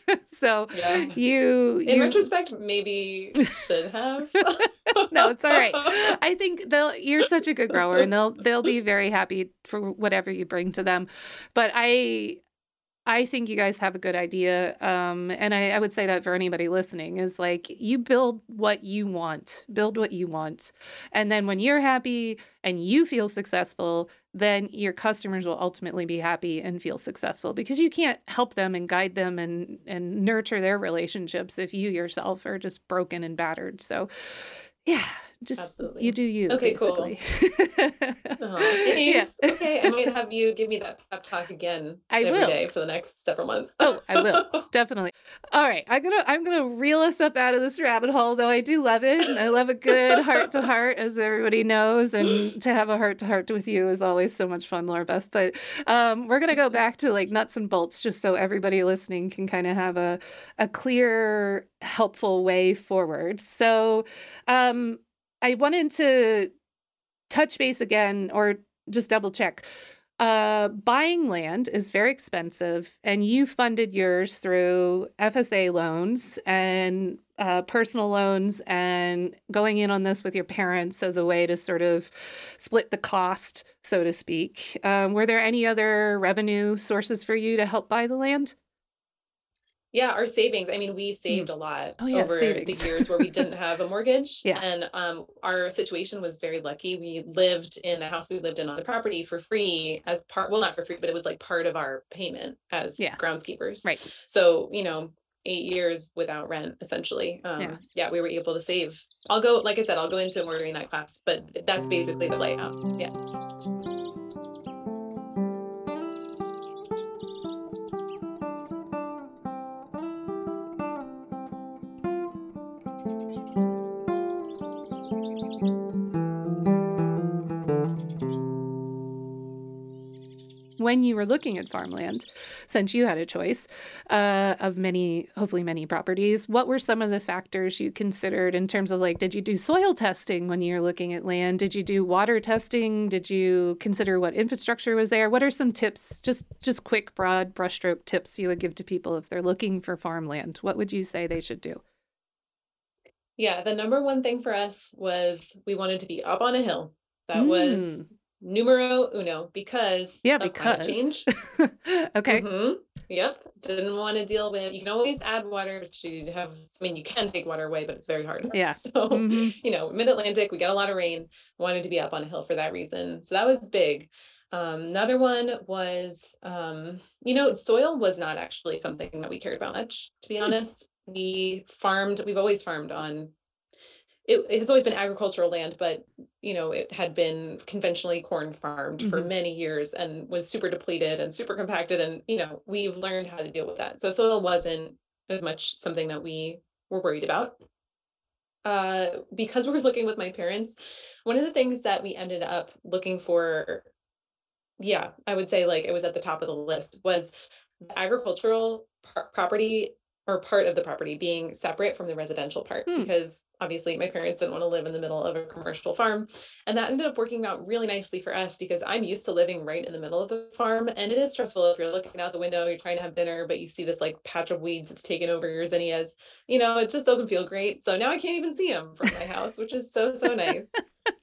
[LAUGHS] so yeah. you in you... retrospect maybe [LAUGHS] should have [LAUGHS] no it's all right i think they'll you're such a good grower and they'll they'll be very happy for whatever you bring to them. But I I think you guys have a good idea. Um, and I, I, would say that for anybody listening is like you build what you want, build what you want. And then when you're happy and you feel successful, then your customers will ultimately be happy and feel successful because you can't help them and guide them and, and nurture their relationships if you yourself are just broken and battered. So, yeah, just Absolutely. you do you. Okay, basically. cool. [LAUGHS] uh, yeah. I might [LAUGHS] have you give me that pep talk again I every will. day for the next several months. oh, I will [LAUGHS] definitely. All right, I'm gonna I'm gonna reel us up out of this rabbit hole. Though I do love it. I love a good heart to heart, as everybody knows, and to have a heart to heart with you is always so much fun, Laura Beth. But um, we're gonna go back to like nuts and bolts, just so everybody listening can kind of have a a clear, helpful way forward. So. Um, I wanted to touch base again or just double check. Uh, buying land is very expensive, and you funded yours through FSA loans and uh, personal loans, and going in on this with your parents as a way to sort of split the cost, so to speak. Um, were there any other revenue sources for you to help buy the land? Yeah, our savings. I mean, we mm. saved a lot oh, yeah, over savings. the years where we didn't [LAUGHS] have a mortgage. yeah. And um, our situation was very lucky. We lived in a house we lived in on the property for free as part, well, not for free, but it was like part of our payment as yeah. groundskeepers. Right. So, you know, eight years without rent, essentially. Um, yeah. yeah, we were able to save. I'll go, like I said, I'll go into ordering that class, but that's basically the layout. Yeah. When you were looking at farmland, since you had a choice uh, of many, hopefully many properties, what were some of the factors you considered in terms of like, did you do soil testing when you were looking at land? Did you do water testing? Did you consider what infrastructure was there? What are some tips, just just quick, broad brushstroke tips you would give to people if they're looking for farmland? What would you say they should do? Yeah, the number one thing for us was we wanted to be up on a hill. That mm. was numero uno because yeah because. change. [LAUGHS] Okay. Mm-hmm. yep. Didn't want to deal with you can always add water but you have i mean you can take water away but it's very hard. Yeah. [LAUGHS] So mm-hmm. you know mid-atlantic we got a lot of rain wanted to be up on a hill for that reason. So that was big. Um, another one was um, you know soil was not actually something that we cared about much to be hmm. honest. We farmed we've always farmed on it, it, has always been agricultural land, but you know, it had been conventionally corn farmed mm-hmm. for many years and was super depleted and super compacted. And you know, we've learned how to deal with that. So soil wasn't as much something that we were worried about. Uh, because we were looking with my parents, one of the things that we ended up looking for, yeah, I would say like it was at the top of the list was agricultural property or part of the property being separate from the residential part Hmm. because obviously my parents didn't want to live in the middle of a commercial farm. And that ended up working out really nicely for us because I'm used to living right in the middle of the farm. And it is stressful if you're looking out the window, you're trying to have dinner, but you see this like patch of weeds that's taken over your zinnias. You know, it just doesn't feel great. So now I can't even see them from my house, which is so, so nice.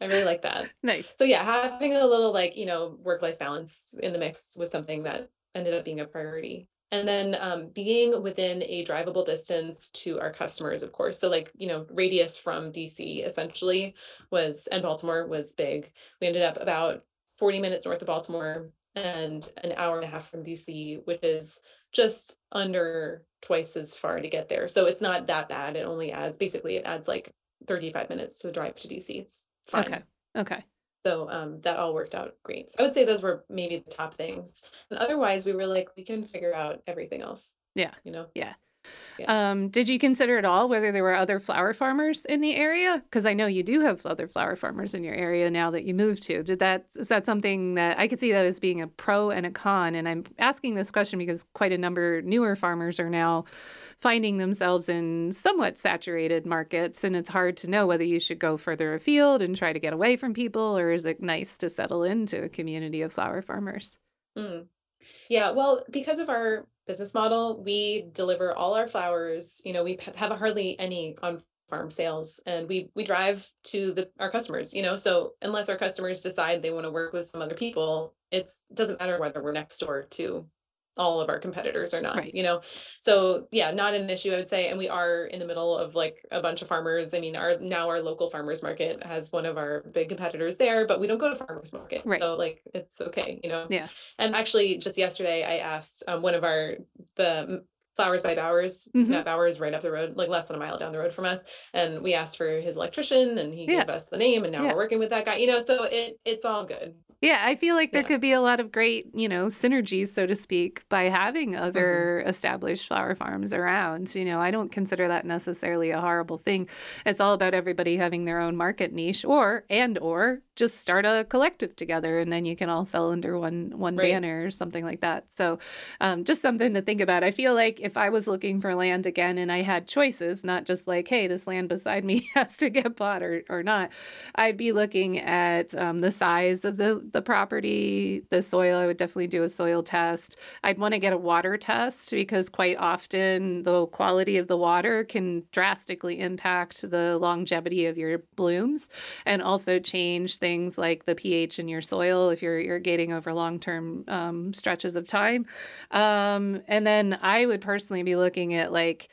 I really like that. [LAUGHS] Nice. So yeah, having a little like, you know, work-life balance in the mix was something that ended up being a priority. And then um, being within a drivable distance to our customers, of course. So like, you know, radius from DC essentially was, and Baltimore was big. We ended up about 40 minutes north of Baltimore and an hour and a half from DC, which is just under twice as far to get there. So it's not that bad. It only adds, basically it adds like 35 minutes to drive to DC. It's fine. Okay. Okay. So um, that all worked out great. So I would say those were maybe the top things. And otherwise, we were like, we can figure out everything else. Yeah. You know? Yeah. Um, did you consider at all whether there were other flower farmers in the area? Because I know you do have other flower farmers in your area now that you moved to. Did that is that something that I could see that as being a pro and a con? And I'm asking this question because quite a number newer farmers are now finding themselves in somewhat saturated markets, and it's hard to know whether you should go further afield and try to get away from people, or is it nice to settle into a community of flower farmers? Mm. Yeah, well, because of our business model, we deliver all our flowers. You know, we have hardly any on farm sales and we we drive to the our customers, you know. So unless our customers decide they want to work with some other people, it doesn't matter whether we're next door to all of our competitors are not, Right. you know. So yeah, not an issue, I would say. And we are in the middle of like a bunch of farmers. I mean, our now our local farmers market has one of our big competitors there, but we don't go to farmers market. Right. So like it's okay, you know. Yeah. And actually, just yesterday, I asked um, one of our the Flowers by Bowers, Mhm. Matt Bowers, right up the road, like less than a mile down the road from us, and we asked for his electrician, and he Yeah. gave us the name, and now Yeah. we're working with that guy. You know, so it it's all good. Yeah, I feel like there Yeah. could be a lot of great, you know, synergies, so to speak, by having Mm-hmm. other established flower farms around. You know, I don't consider that necessarily a horrible thing. It's all about everybody having their own market niche or and or just start a collective together and then you can all sell under one one Right. banner or something like that. So um, just something to think about. I feel like if I was looking for land again and I had choices, not just like, hey, this land beside me [LAUGHS] has to get bought or, or not, I'd be looking at um, the size of the, the property, the soil. I would definitely do a soil test. I'd want to get a water test because quite often the quality of the water can drastically impact the longevity of your blooms and also change things like the pH in your soil if you're irrigating over long term um, stretches of time. Um, and then I would personally be looking at like,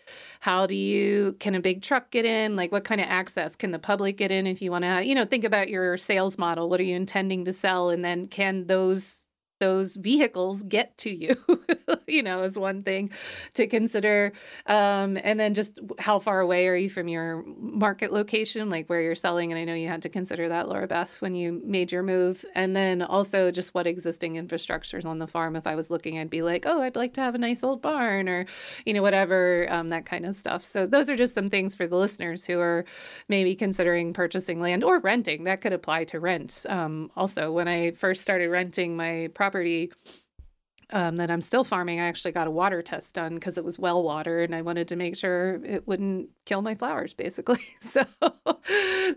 how do you can a big truck get in? Like what kind of access can the public get in if you want to you know think about your sales model. What are you intending to sell? And then can those those vehicles get to you [LAUGHS] you know is one thing to consider. Um, and then just how far away are you from your market location like where you're selling? And i know you had to consider that laura beth when you made your move. And then also just what existing infrastructure is on the farm. If i was looking i'd be like oh i'd like to have a nice old barn or you know whatever um, that kind of stuff. So those are just some things for the listeners who are maybe considering purchasing land or renting. That could apply to rent um, also. When i first started renting my property um, that I'm still farming, I actually got a water test done because it was well water, and I wanted to make sure it wouldn't kill my flowers, basically. [LAUGHS] So,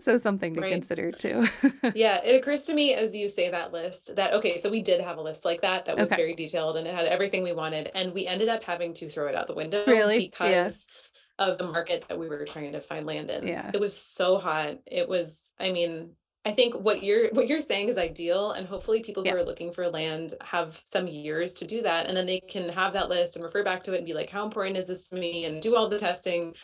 so something to Right. consider too. [LAUGHS] Yeah, it occurs to me as you say that list that okay, so we did have a list like that that was Okay. very detailed and it had everything we wanted, and we ended up having to throw it out the window Really? Yeah. because of the market that we were trying to find land in. Yeah. It was so hot. It was, I mean, I think what you're what you're saying is ideal, and hopefully people Yeah. who are looking for land have some years to do that, and then they can have that list and refer back to it and be like, how important is this to me, and do all the testing.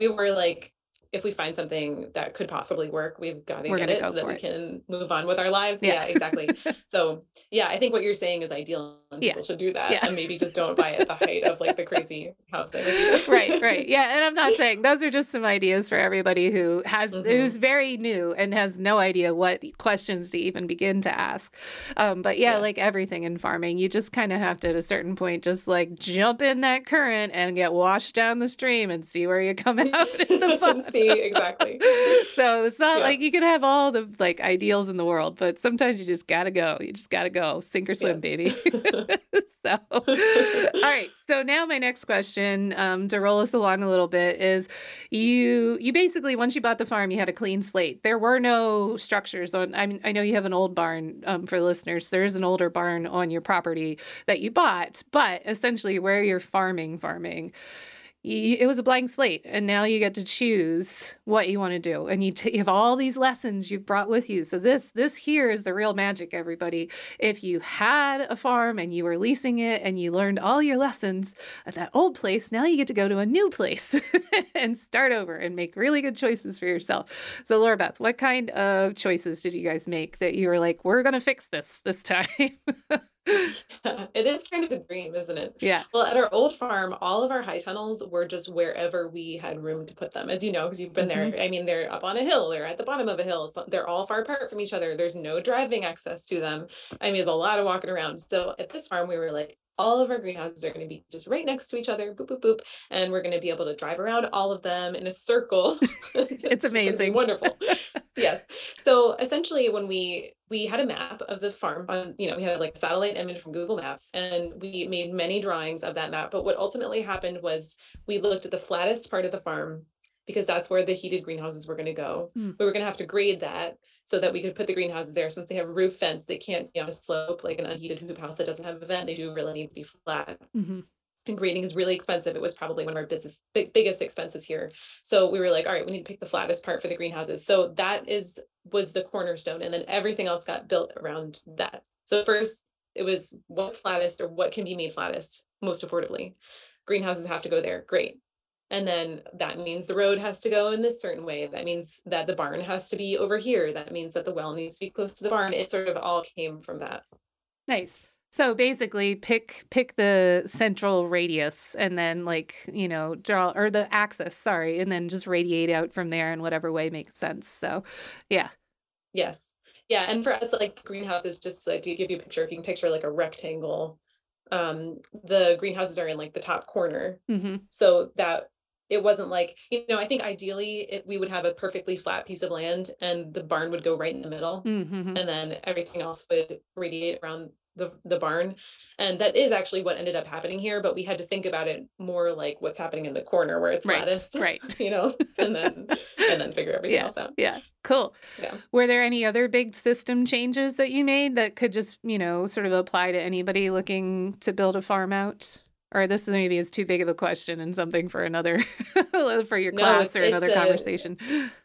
We were like, if we find something that could possibly work, we've got to We're get it go so that we it. can move on with our lives. Yeah. Yeah, exactly. [LAUGHS] So yeah, I think what you're saying is ideal, and Yeah. people should do that, Yeah. and maybe just don't buy at the height of like the crazy house thing. right, right. [LAUGHS] Yeah, and I'm not saying those are just some ideas for everybody who has Mhm. who's very new and has no idea what questions to even begin to ask. Um, but yeah, Yes. like everything in farming, you just kind of have to at a certain point just like jump in that current and get washed down the stream and see where you come [LAUGHS] out in the fun. See, exactly. [LAUGHS] so it's not Yeah. like you can have all the like ideals in the world, but sometimes you just gotta go. You just gotta go. Sink or swim, Yes. baby. [LAUGHS] [LAUGHS] so, all right. So now my next question, um, to roll us along a little bit, is you you basically once you bought the farm, you had a clean slate. There were no structures on. I mean, I know you have an old barn. Um, for listeners, there is an older barn on your property that you bought, but essentially where you're farming, farming it was a blank slate and now you get to choose what you want to do and you, t- you have all these lessons you've brought with you. So this this here is the real magic everybody. If you had a farm and you were leasing it and you learned all your lessons at that old place now you get to go to a new place [LAUGHS] and start over and make really good choices for yourself. So laura beth what kind of choices did you guys make that you were like we're going to fix this this time [LAUGHS] [LAUGHS] it is kind of a dream, isn't it? Yeah. Well, at our old farm, all of our high tunnels were just wherever we had room to put them, as you know, because you've been mm-hmm. there. I mean, they're up on a hill, they're at the bottom of a hill. So they're all far apart from each other. There's no driving access to them. I mean, there's a lot of walking around. So at this farm, we were like, all of our greenhouses are going to be just right next to each other, boop, boop, boop. And we're going to be able to drive around all of them in a circle. [LAUGHS] it's, amazing. Wonderful. [LAUGHS] yes. So essentially when we we had a map of the farm on, you know, we had like a satellite image from Google Maps and we made many drawings of that map. But what ultimately happened was we looked at the flattest part of the farm because that's where the heated greenhouses were going to go. Mm. We were going to have to grade that so that we could put the greenhouses there. Since they have roof vents, they can't be on a slope like an unheated hoop house that doesn't have a vent. They do really need to be flat. Mm-hmm. And grading is really expensive. It was probably one of our business big, biggest expenses here. So we were like, all right, we need to pick the flattest part for the greenhouses. So that is was the cornerstone, and then everything else got built around that. So first, it was what's flattest or what can be made flattest most affordably. Greenhouses have to go there. Great. And then that means the road has to go in this certain way. That means that the barn has to be over here. That means that the well needs to be close to the barn. It sort of all came from that. Nice. So basically pick pick the central radius and then like, you know, draw or the axis, sorry, and then just radiate out from there in whatever way makes sense. So, yeah. Yes. Yeah, and for us like greenhouse is just like to give you a picture if you can picture like a rectangle um the greenhouses are in like the top corner mm-hmm. so that it wasn't like you know i think ideally it, we would have a perfectly flat piece of land and the barn would go right in the middle. Mm-hmm. and then everything else would radiate around the, the barn. And that is actually what ended up happening here but we had to think about it more like what's happening in the corner where it's right, flattest right. [LAUGHS] you know and then and then figure everything yeah, else out. yeah cool. Yeah. Were there any other big system changes that you made that could just you know sort of apply to anybody looking to build a farm out or this is maybe is too big of a question and something for another [LAUGHS] for your class no, or another a, conversation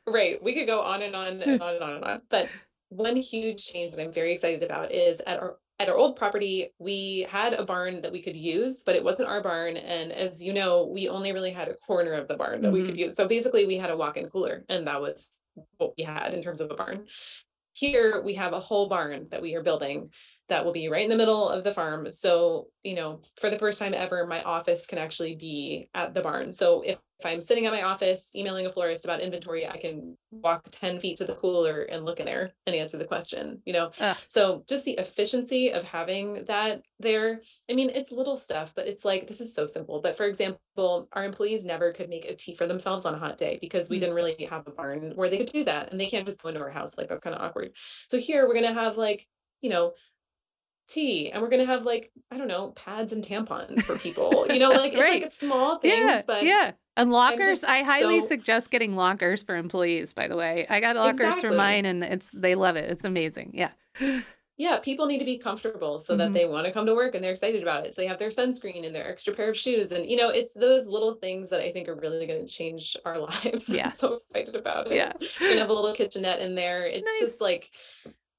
right we could go on and on and on and on and on but one huge change that i'm very excited about is at our at our old property we had a barn that we could use but it wasn't our barn and as you know we only really had a corner of the barn that mm-hmm. we could mm-hmm. use so basically we had a walk-in cooler and that was what we had in terms of a barn here we have a whole barn that we are building that will be right in the middle of the farm. So, you know, for the first time ever, my office can actually be at the barn. So if, if I'm sitting at my office emailing a florist about inventory, I can walk 10 feet to the cooler and look in there and answer the question, you know? Ugh. So just the efficiency of having that there. I mean, it's little stuff, but it's like, this is so simple. But for example, our employees never could make a tea for themselves on a hot day because we mm-hmm. didn't really have a barn where they could do that. And they can't just go into our house. Like that's kind of awkward. So here we're going to have like, you know, tea and we're going to have like i don't know pads and tampons for people you know [LAUGHS] like right. it's like small things yeah, but yeah and lockers i highly so... suggest getting lockers for employees by the way i got lockers exactly. for mine and it's they love it it's amazing yeah yeah people need to be comfortable so mm-hmm. that they want to come to work and they're excited about it so they have their sunscreen and their extra pair of shoes and you know it's those little things that i think are really going to change our [LAUGHS] lives yeah i'm so excited about it yeah we're have a little kitchenette in there it's nice. just like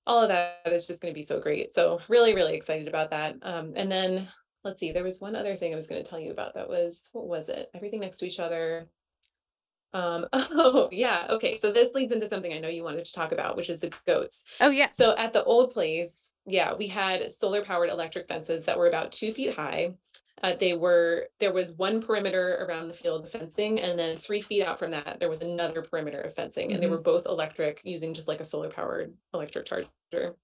all of that is just going to be so great. So really, really excited about that. Um, and then let's see, there was one other thing I was going to tell you about that was, what was it? Everything next to each other. Um, [LAUGHS] oh yeah. Okay. So this leads into something I know you wanted to talk about, which is the goats. Oh yeah. So at the old place, yeah, we had solar powered electric fences that were about two feet high. Uh, they were there was one perimeter around the field of fencing, and then three feet out from that there was another perimeter of fencing, and mm-hmm. they were both electric, using just like a solar powered electric charger.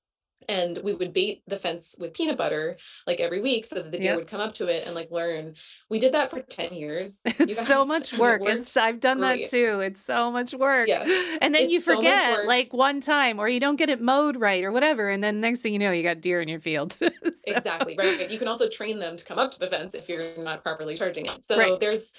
And we would bait the fence with peanut butter like every week so that the deer Yep. would come up to it and like learn. We did that for 10 years. [LAUGHS] you It's so much and [LAUGHS] it work. It's I've done that too. It's so much work. Yes. [LAUGHS] And then you It's so much forget work. like one time or you don't get it mowed right or whatever. And then next thing you know, you got deer in your field. So- Exactly. Right. You can also train them to come up to the fence if you're not properly charging it. So Right. there's,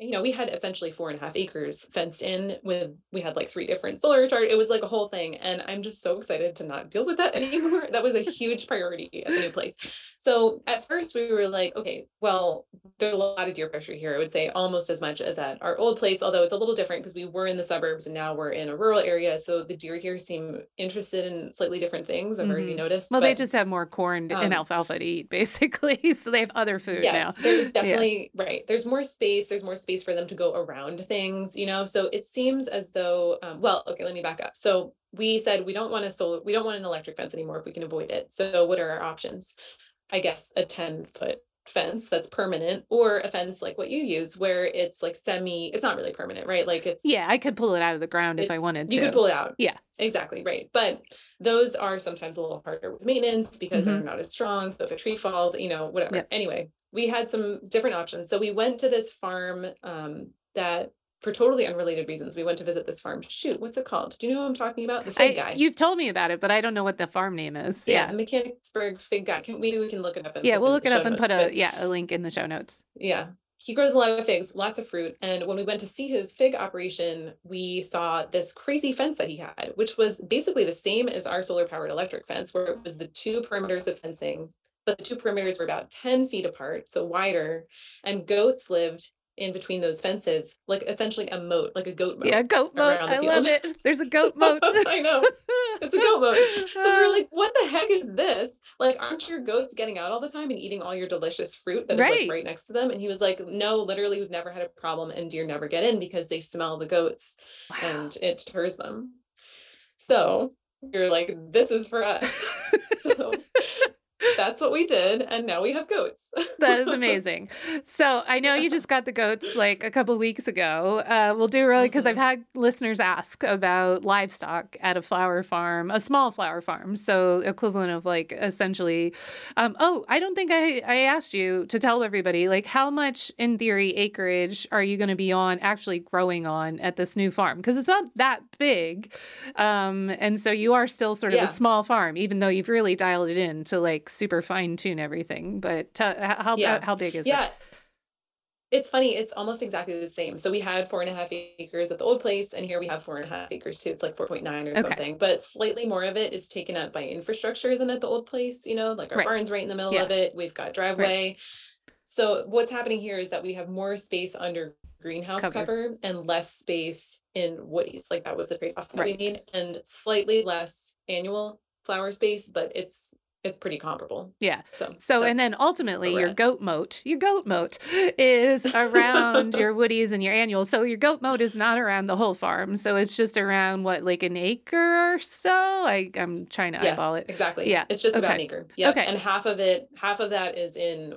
you know, we had essentially four and a half acres fenced in with, we had like three different solar charge. It was like a whole thing. And I'm just so excited to not deal with that [LAUGHS] anymore. that was a huge priority at the new place. So at first we were like, okay, well, there's a lot of deer pressure here. I would say almost as much as at our old place, although it's a little different because we were in the suburbs and now we're in a rural area. So the deer here seem interested in slightly different things. I've already Mhm. noticed. well, they just have more corn and um, alfalfa to eat, [LAUGHS] basically. So they have other food yes now. there's Yeah. definitely right there's more space there's more space for them to go around things you know so it seems as though um, well okay let me back up so we said we don't want a solar we don't want an electric fence anymore if we can avoid it so what are our options i guess a 10 foot fence that's permanent or a fence like what you use where it's like semi it's not really permanent right like it's Yeah, I could pull it out of the ground if I wanted to. You could pull it out. Yeah. Exactly. Right. But those are sometimes a little harder with maintenance because Mm-hmm. they're not as strong. So if a tree falls, you know, whatever. Yep. Anyway, we had some different options. So we went to this farm um, that for totally unrelated reasons, we went to visit this farm. Shoot, what's it called? Do you know who I'm talking about? The fig I, guy. you've told me about it, but I don't know what the farm name is. yeah, Yeah. Mechanicsburg fig guy. Can maybe we can look it up and Yeah, we'll look it up and put notes, a but- yeah, a link in the show notes. yeah. He grows a lot of figs, lots of fruit. And when we went to see his fig operation, we saw this crazy fence that he had, which was basically the same as our solar powered electric fence, where it was the two perimeters of fencing, but the two perimeters were about 10 feet apart, so wider. And goats lived in between those fences, like essentially a moat, like a goat moat. Yeah, goat moat. I love it. There's a goat [LAUGHS] moat. I know. It's a goat moat. So we are like, [LAUGHS] what the heck is this? Like, aren't your goats getting out all the time and eating all your delicious fruit that is Right. like right next to them? And he was like, no, literally, we've never had a problem and deer never get in because they smell the goats Wow. and it deters them. So you're like, this is for us. [LAUGHS] so that's what we did. And now we have goats. [LAUGHS] that is amazing. So I know you just got the goats like a couple weeks ago. Uh, we'll do really because I've Mhm. had listeners ask about livestock at a flower farm, a small flower farm. So equivalent of like essentially. Um, oh, I don't think I I asked you to tell everybody like how much in theory acreage are you going to be on actually growing on at this new farm because it's not that big, um, and so you are still sort of Yeah. a small farm even though you've really dialed it in to like super fine tune everything. But t- how Yeah. how big is it? yeah. It's funny, it's almost exactly the same. So we had four and a half acres at the old place, and here we have four and a half acres too. It's like 4.9 or Okay. something, but slightly more of it is taken up by infrastructure than at the old place, you know, like our Right. barn's right in the middle Yeah. of it. We've got driveway. So what's happening here is that we have more space under greenhouse Cover. cover, and less space in woodies. Like that was the trade-off that Right. we made, and slightly less annual flower space, but it's it's pretty comparable. Yeah. So So, and then ultimately, your goat moat, your goat moat is [LAUGHS] around your woodies and your annuals. So, your goat moat is not around the whole farm. So, it's just around what, like an acre or so? I, I'm trying to Yes, eyeball it. exactly. Yeah, It's just about an okay. acre. Yeah. Okay. And half of it, half of that is in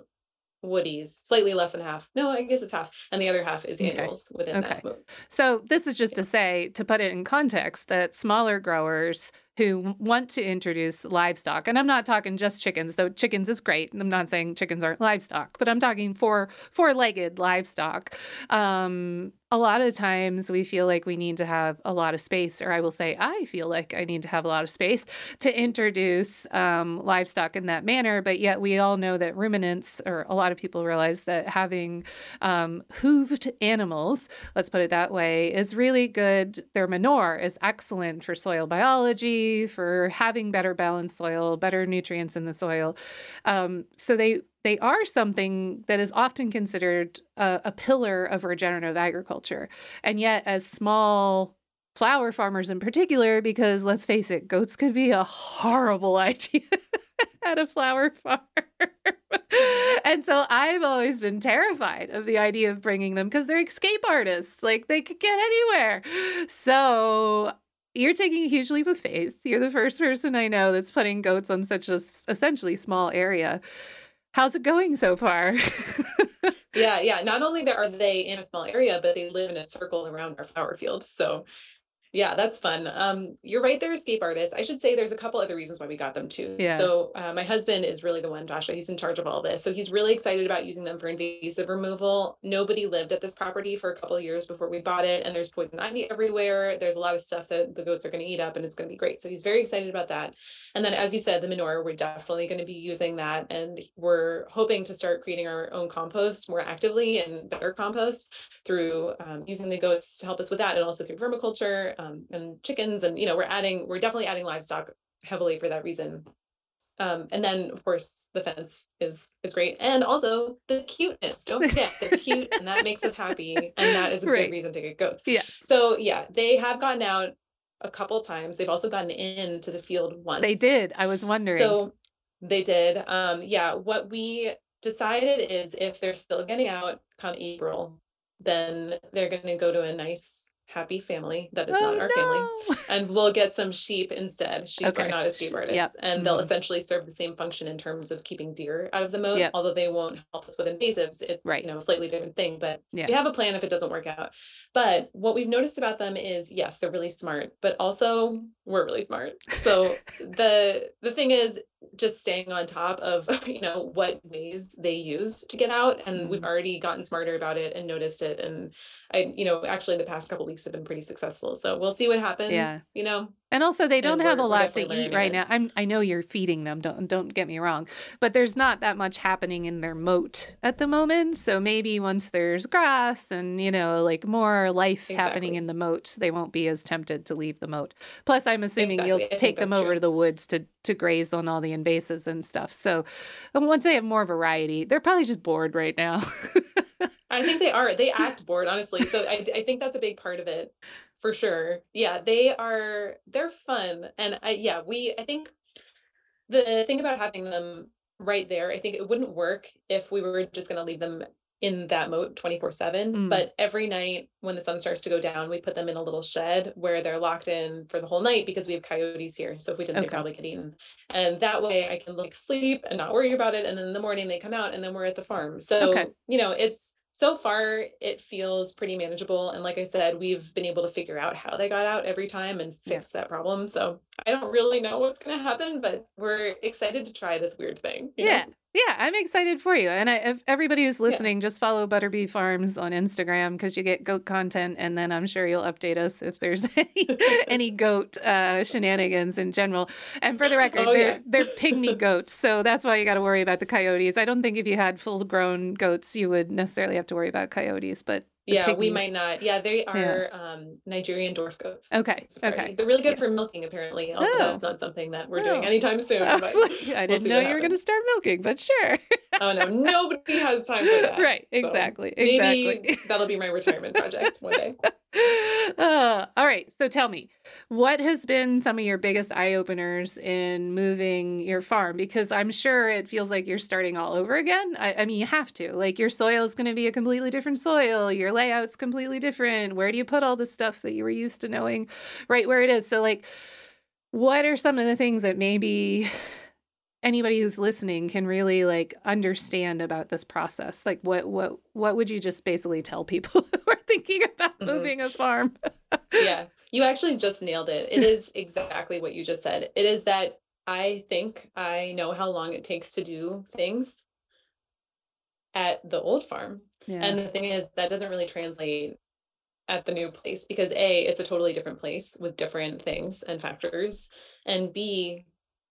woodies, slightly less than half. No, I guess it's half. And the other half is Okay. annuals within Okay. that. moat. So, this is just to say, to put it in context, that smaller growers who want to introduce livestock, and I'm not talking just chickens, though chickens is great. And I'm not saying chickens aren't livestock, but I'm talking four four legged livestock. Um, a lot of times we feel like we need to have a lot of space, or I will say, I feel like I need to have a lot of space to introduce um, livestock in that manner. But yet, we all know that ruminants, or a lot of people realize that having um, hooved animals let's put it that way, is really good. Their manure is excellent for soil biology, for having better balanced soil, better nutrients in the soil. Um, so they they are something that is often considered a, a pillar of regenerative agriculture, and yet as small flower farmers in particular, because let's face it, goats could be a horrible [LAUGHS] idea at a flower farm. [LAUGHS] and so I've always been terrified of the idea of bringing them because they're escape artists. Like they could get anywhere. So you're taking a huge leap of faith. You're the first person I know that's putting goats on such a essentially small area. How's it going so far? [LAUGHS] Yeah. Yeah. Not only are they in a small area, but they live in a circle around our flower field. So Yeah, that's fun. Um, you're right. They're escape artists. I should say there's a couple other reasons why we got them too. Yeah. So uh, my husband is really the one, Joshua. He's in charge of all this. So he's really excited about using them for invasive removal. Nobody lived at this property for a couple of years before we bought it, and there's poison ivy everywhere. There's a lot of stuff that the goats are going to eat up, and it's going to be great. So he's very excited about that. And then, as you said, the manure, we're definitely going to be using that, and we're hoping to start creating our own compost more actively and better compost through um, using the goats to help us with that, and also through vermiculture um, and chickens. And you know, we're adding, we're definitely adding livestock heavily for that reason. Um, and then of course the fence is is great, and also the cuteness. Don't forget they're [LAUGHS] cute, and that makes us happy, and that is a Right. good reason to get goats. Yeah. So yeah, they have gotten out a couple times. They've also gotten into the field once. They did. I was wondering. So they did. Um, yeah, what we decided is if they're still getting out come April, then they're going to go to a nice, happy family that is not Oh, our family. [LAUGHS] And we'll get some sheep instead. Sheep Okay. are not escape artists. Yep. And they'll Mhm. essentially serve the same function in terms of keeping deer out of the moat, Yep. although they won't help us with invasives. It's Right. you know a slightly different thing. But Yeah. we have a plan if it doesn't work out. But what we've noticed about them is yes, they're really smart, but also we're really smart. So [LAUGHS] the the thing is just staying on top of [LAUGHS] you know what ways they use to get out and we've Mhm. already gotten smarter about it and noticed it and i you know actually the past couple weeks have been pretty successful so we'll see what happens Yeah. you know And also, they don't have a lot to eat right it. now. I'm, I know you're feeding them. Don't don't get me wrong, but there's not that much happening in their moat at the moment. So maybe once there's grass and you know, like more life happening in the moat, they won't be as tempted to leave the moat. Plus, I'm assuming Exactly. You'll take them over true. to the woods to to graze on all the invasives and stuff. So once they have more variety, they're probably just bored right now. [LAUGHS] i think they are they act bored honestly so I, I think that's a big part of it for sure yeah they are they're fun and I, yeah we i think the thing about having them right there i think it wouldn't work if we were just going to leave them in that moat 24 7 Mm. but every night when the sun starts to go down we put them in a little shed where they're locked in for the whole night because we have coyotes here so if we didn't they Okay. probably get eaten and that way i can like sleep and not worry about it and then in the morning they come out and then we're at the farm so Okay. you know it's so far it feels pretty manageable and like i said we've been able to figure out how they got out every time and Yeah. fix that problem so i don't really know what's going to happen but we're excited to try this weird thing yeah know? Yeah. Yeah, I'm excited for you. And I, if everybody who's listening, just follow Butterbee Farms on Instagram because you get goat content. And then I'm sure you'll update us if there's [LAUGHS] any, any goat uh, shenanigans in general. And for the record, Oh, they're, yeah. they're pigmy [LAUGHS] goats. So that's why you got to worry about the coyotes. I don't think if you had full grown goats, you would necessarily have to worry about coyotes. But yeah we might not yeah they are um nigerian dwarf goats Okay. Sorry. Okay. they're really good Yeah. for milking apparently although Oh. that's not something that we're doing Oh. anytime soon [LAUGHS] I, like, I didn't know you were going to start milking, but sure. [LAUGHS] oh no nobody has time for that [LAUGHS] right. So Exactly. maybe that'll be my retirement project one day [LAUGHS] Uh, all right. So tell me, what has been some of your biggest eye openers in moving your farm? Because I'm sure it feels like you're starting all over again. I, I mean, you have to. Like, your soil is going to be a completely different soil, your layout's completely different. Where do you put all the stuff that you were used to knowing right where it is? So, like, what are some of the things that maybe anybody who's listening can really like understand about this process like what what what would you just basically tell people [LAUGHS] who are thinking about Mhm. moving a farm [LAUGHS] yeah, you actually just nailed it. It is exactly what you just said. It is that I think I know how long it takes to do things at the old farm. yeah And the thing is, that doesn't really translate at the new place because A, it's a totally different place with different things and factors. And B,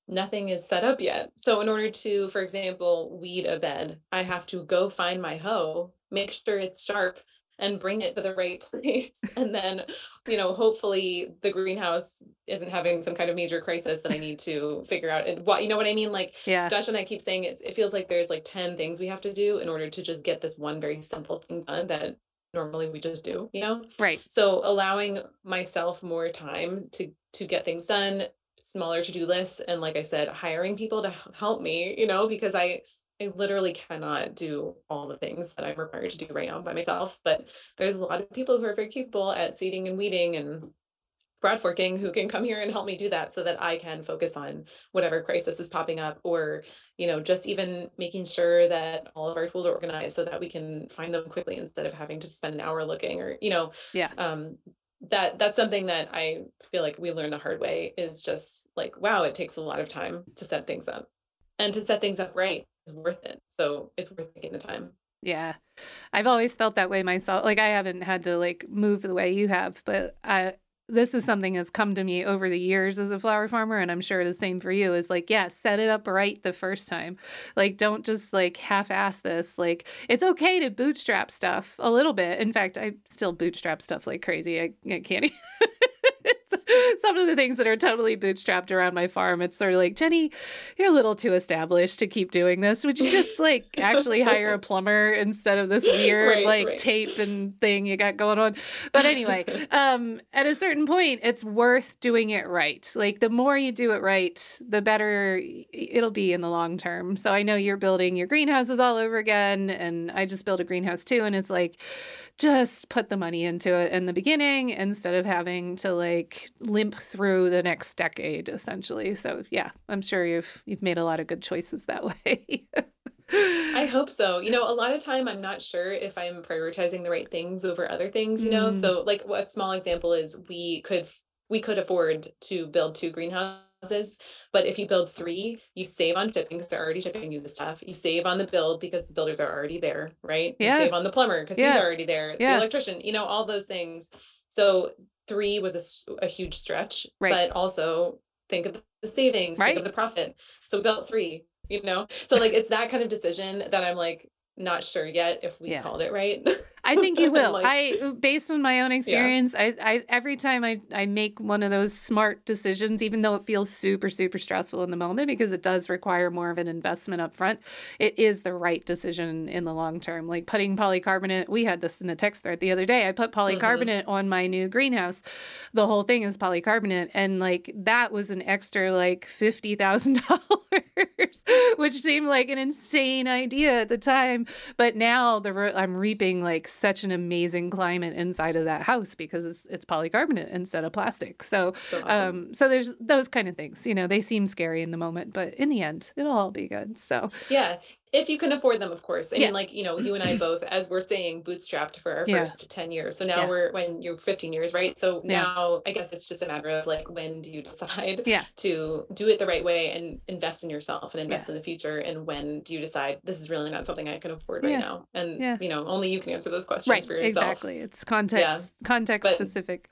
nothing is set up yet. So, in order to, for example, weed a bed, I have to go find my hoe, make sure it's sharp, and bring it to the right [LAUGHS] place. And then, you know, hopefully the greenhouse isn't having some kind of major crisis that I need to figure out. And what, you know what I mean? Like, yeah Josh and I keep saying it, it feels like there's like 10 things we have to do in order to just get this one very simple thing done that normally we just do, you know? right So allowing myself more time to to get things done, smaller to-do lists, and like I said, hiring people to help me, you know, because I I literally cannot do all the things that I'm required to do right now by myself. But there's a lot of people who are very capable at seeding and weeding and broad forking who can come here and help me do that so that I can focus on whatever crisis is popping up or you know just even making sure that all of our tools are organized so that we can find them quickly instead of having to spend an hour looking or you know Yeah. um that that's something that I feel like we learn the hard way is just like, wow, it takes a lot of time to set things up. And to set things up right is worth it. So it's worth taking the time. Yeah. I've always felt that way myself. Like I haven't had to like move the way you have, but I this is something that's come to me over the years as a flower farmer and i'm sure the same for you is like yeah set it up right the first time. Like don't just like half-ass this. Like it's okay to bootstrap stuff a little bit. In fact i still bootstrap stuff like crazy. I, I can't [LAUGHS] [LAUGHS] some of the things that are totally bootstrapped around my farm. It's sort of like, Jennie, you're a little too established to keep doing this. Would you just like actually hire a plumber instead of this weird right, like right. tape and thing you got going on? But anyway, [LAUGHS] um, at a certain point, it's worth doing it right. Like the more you do it right, the better it'll be in the long term. So I know you're building your greenhouses all over again, and I just built a greenhouse too, and it's like just put the money into it in the beginning instead of having to like limp through the next decade essentially. So yeah, I'm sure you've you've made a lot of good choices that [LAUGHS] way. I hope so. You know, a lot of time I'm not sure if I'm prioritizing the right things over other things, you know. Mm. So like a small example is we could we could afford to build two greenhouses houses. But if you build three, you save on shipping because they're already shipping you the stuff. You save on the build because the builders are already there, right? Yeah. You save on the plumber because yeah. he's already there. Yeah. The electrician, you know, all those things. So three was a, a huge stretch, right. but also think of the savings, right. think of the profit. So we built three, you know? So like it's that kind of decision that I'm like, not sure yet if we yeah. called it right. [LAUGHS] I think you [LAUGHS] will. like, I uh, based on my own experience, yeah. I, I every time I, I make one of those smart decisions, even though it feels super, super stressful in the moment because it does require more of an investment up front, it is the right decision in the long term. Like putting polycarbonate, we had this in a text thread the other day. I put mm-hmm. polycarbonate mm-hmm. on my new greenhouse. The whole thing is polycarbonate. And like that was an extra like fifty thousand dollars, [LAUGHS] which seemed like an insane idea at the time. But now the I'm reaping like such an amazing climate inside of that house because it's it's polycarbonate instead of plastic. So, so, awesome. um, so there's those kind of things. You know, they seem scary in the moment, but in the end, it'll all be good. So yeah, if you can afford them, of course. I yeah. mean, like, you know, you and I [CLEARS THROAT] both, as we're saying, bootstrapped for our yeah. first 10 years. So now yeah. we're when you're 15 years, right? So now I guess it's just a matter of like, when do you decide to do it the right way and invest in yourself and invest in the future? And when do you decide this is really not something I can afford right now? And, you know, only you can answer those questions right. for yourself. Exactly. It's context, context but, specific.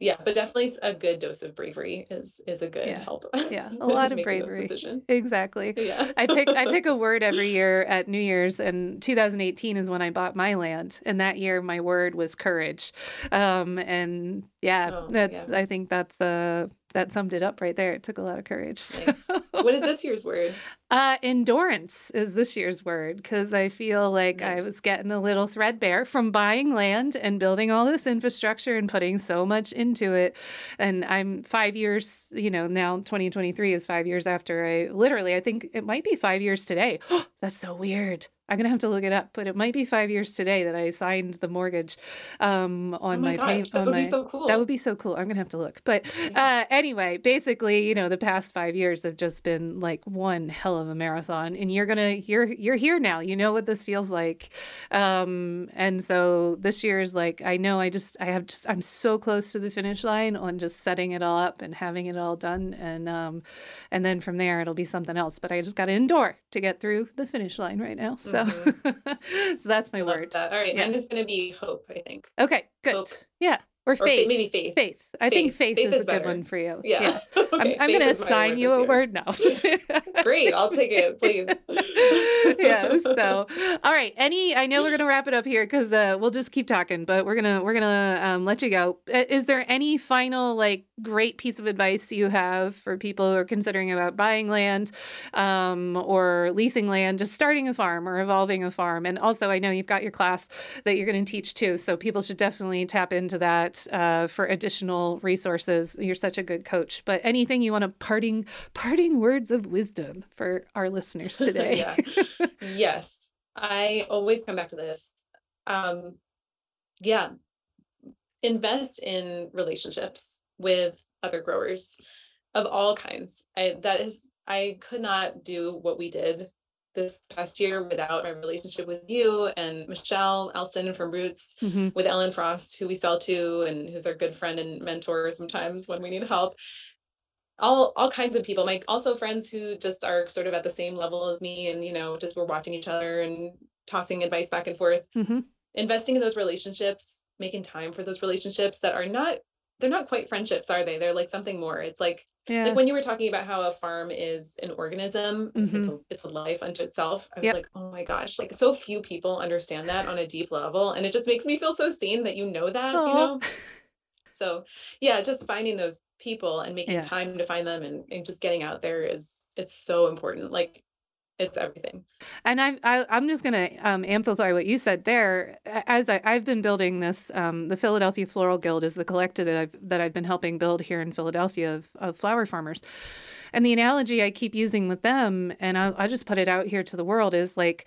Yeah but definitely a good dose of bravery is is a good yeah. help [LAUGHS] yeah a lot of bravery. exactly. Yeah. I pick i pick [LAUGHS] a word every year at new year's and 2018 is when i bought my land and that year my word was courage. Um and yeah oh, that's yeah. i think that's uh that summed it up right there. It took a lot of courage. [LAUGHS] So. Nice. What is this year's word? Uh, endurance is this year's word because I feel like nice. I was getting a little threadbare from buying land and building all this infrastructure and putting so much into it. And I'm five years, you know, now 2023 is five years after I literally, I think it might be five years today. [GASPS] That's so weird. I'm gonna have to look it up, but it might be five years today that I signed the mortgage um, on oh my, my gosh, That would my, be so cool. That would be so cool. I'm gonna have to look. But uh, anyway, basically, you know, the past five years have just been like one hell of a marathon, and you're gonna you're you're here now. You know what this feels like, um, and so this year is like I know I just I have just I'm so close to the finish line on just setting it all up and having it all done, and um, and then from there it'll be something else. But I just got to endure to get through the finish line right now. So. So, [LAUGHS] so that's my word. That. All right. Yeah. And it's going to be hope, I think. Okay, good. Hope. Yeah. Or faith. Or maybe faith. Faith. I faith. think faith, faith is, is, a good one for you. Yeah. yeah. [LAUGHS] okay. I'm, I'm going to assign you a year. word now. [LAUGHS] Great. I'll take it, please. [LAUGHS] yeah. So, all right. Any, I know we're going to wrap it up here because uh, we'll just keep talking, but we're going to, we're going to um, let you go. Is there any final, like, great piece of advice you have for people who are considering about buying land um, or leasing land, just starting a farm or evolving a farm? And also, I know you've got your class that you're going to teach too. So people should definitely tap into that uh, for additional resources. You're such a good coach. But anything you want to parting parting words of wisdom for our listeners [LAUGHS] today? yes, I always come back to this. Um, yeah, invest in relationships with other growers of all kinds. I that is I could not do what we did this past year without my relationship with you and Michelle Elston from Roots, mm-hmm. with Ellen Frost, who we sell to and who's our good friend and mentor sometimes when we need help. All all kinds of people, like also friends who just are sort of at the same level as me, and you know, just we're watching each other and tossing advice back and forth. Mm-hmm. Investing in those relationships, making time for those relationships that are not they're not quite friendships, are they? They're like something more. It's like yeah. like when you were talking about how a farm is an organism, it's, mm-hmm. like a, it's a life unto itself. I was yep. like, oh my gosh, like so few people understand that on a deep level. And it just makes me feel so seen that you know that, Aww. you know? So yeah, just finding those people and making yeah. time to find them and, and just getting out there is it's so important. Like it's everything. And I, I I'm just going to um, amplify what you said there. As I, I've been building this, um, the Philadelphia Floral Guild is the collective that I've that I've been helping build here in Philadelphia of, of flower farmers. And the analogy I keep using with them, and I, I just put it out here to the world, is like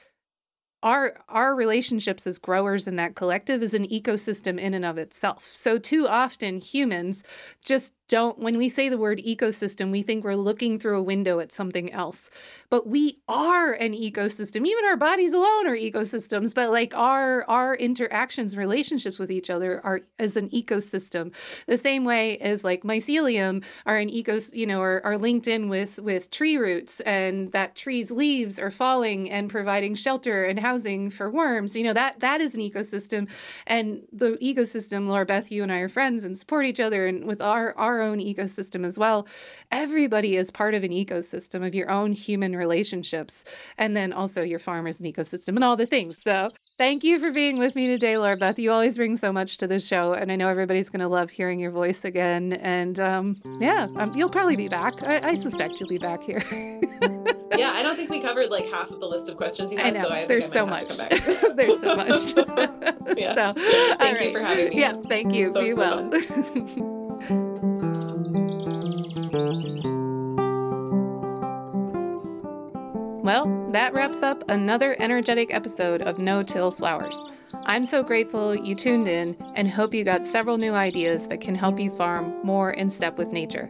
our our relationships as growers in that collective is an ecosystem in and of itself. So too often humans just don't, when we say the word ecosystem, we think we're looking through a window at something else. But we are an ecosystem. Even our bodies alone are ecosystems, but like our our interactions, relationships with each other are as an ecosystem. The same way as like mycelium are an ecos, you know, are, are linked in with with tree roots and that tree's leaves are falling and providing shelter and housing for worms. You know, that that is an ecosystem. And the ecosystem, Laura Beth, you and I are friends and support each other and with our our our own ecosystem as well. Everybody is part of an ecosystem of your own human relationships. And then also your farmers is an ecosystem and all the things. So thank you for being with me today, Laura Beth. You always bring so much to the show. And I know everybody's going to love hearing your voice again. And um, yeah, um, you'll probably be back. I, I suspect you'll be back here. [LAUGHS] yeah, I don't think we covered like half of the list of questions you had. I know. So I [LAUGHS] There's so [LAUGHS] much. There's so much. yeah. So, thank right. you for having me. Yeah, thank you. So be well. Well, that wraps up another energetic episode of No Till Flowers. I'm so grateful you tuned in and hope you got several new ideas that can help you farm more in step with nature.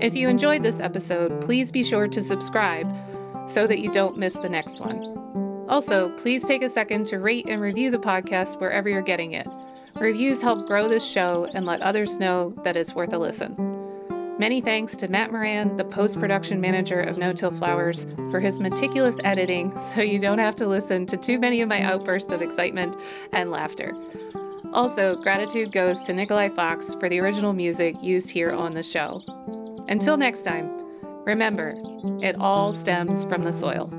If you enjoyed this episode, please be sure to subscribe so that you don't miss the next one. Also, please take a second to rate and review the podcast wherever you're getting it. Reviews help grow this show and let others know that it's worth a listen. Many thanks to Matt Moran, the post production manager of No Till Flowers, for his meticulous editing so you don't have to listen to too many of my outbursts of excitement and laughter. Also, gratitude goes to Nikolai Fox for the original music used here on the show. Until next time, remember, it all stems from the soil.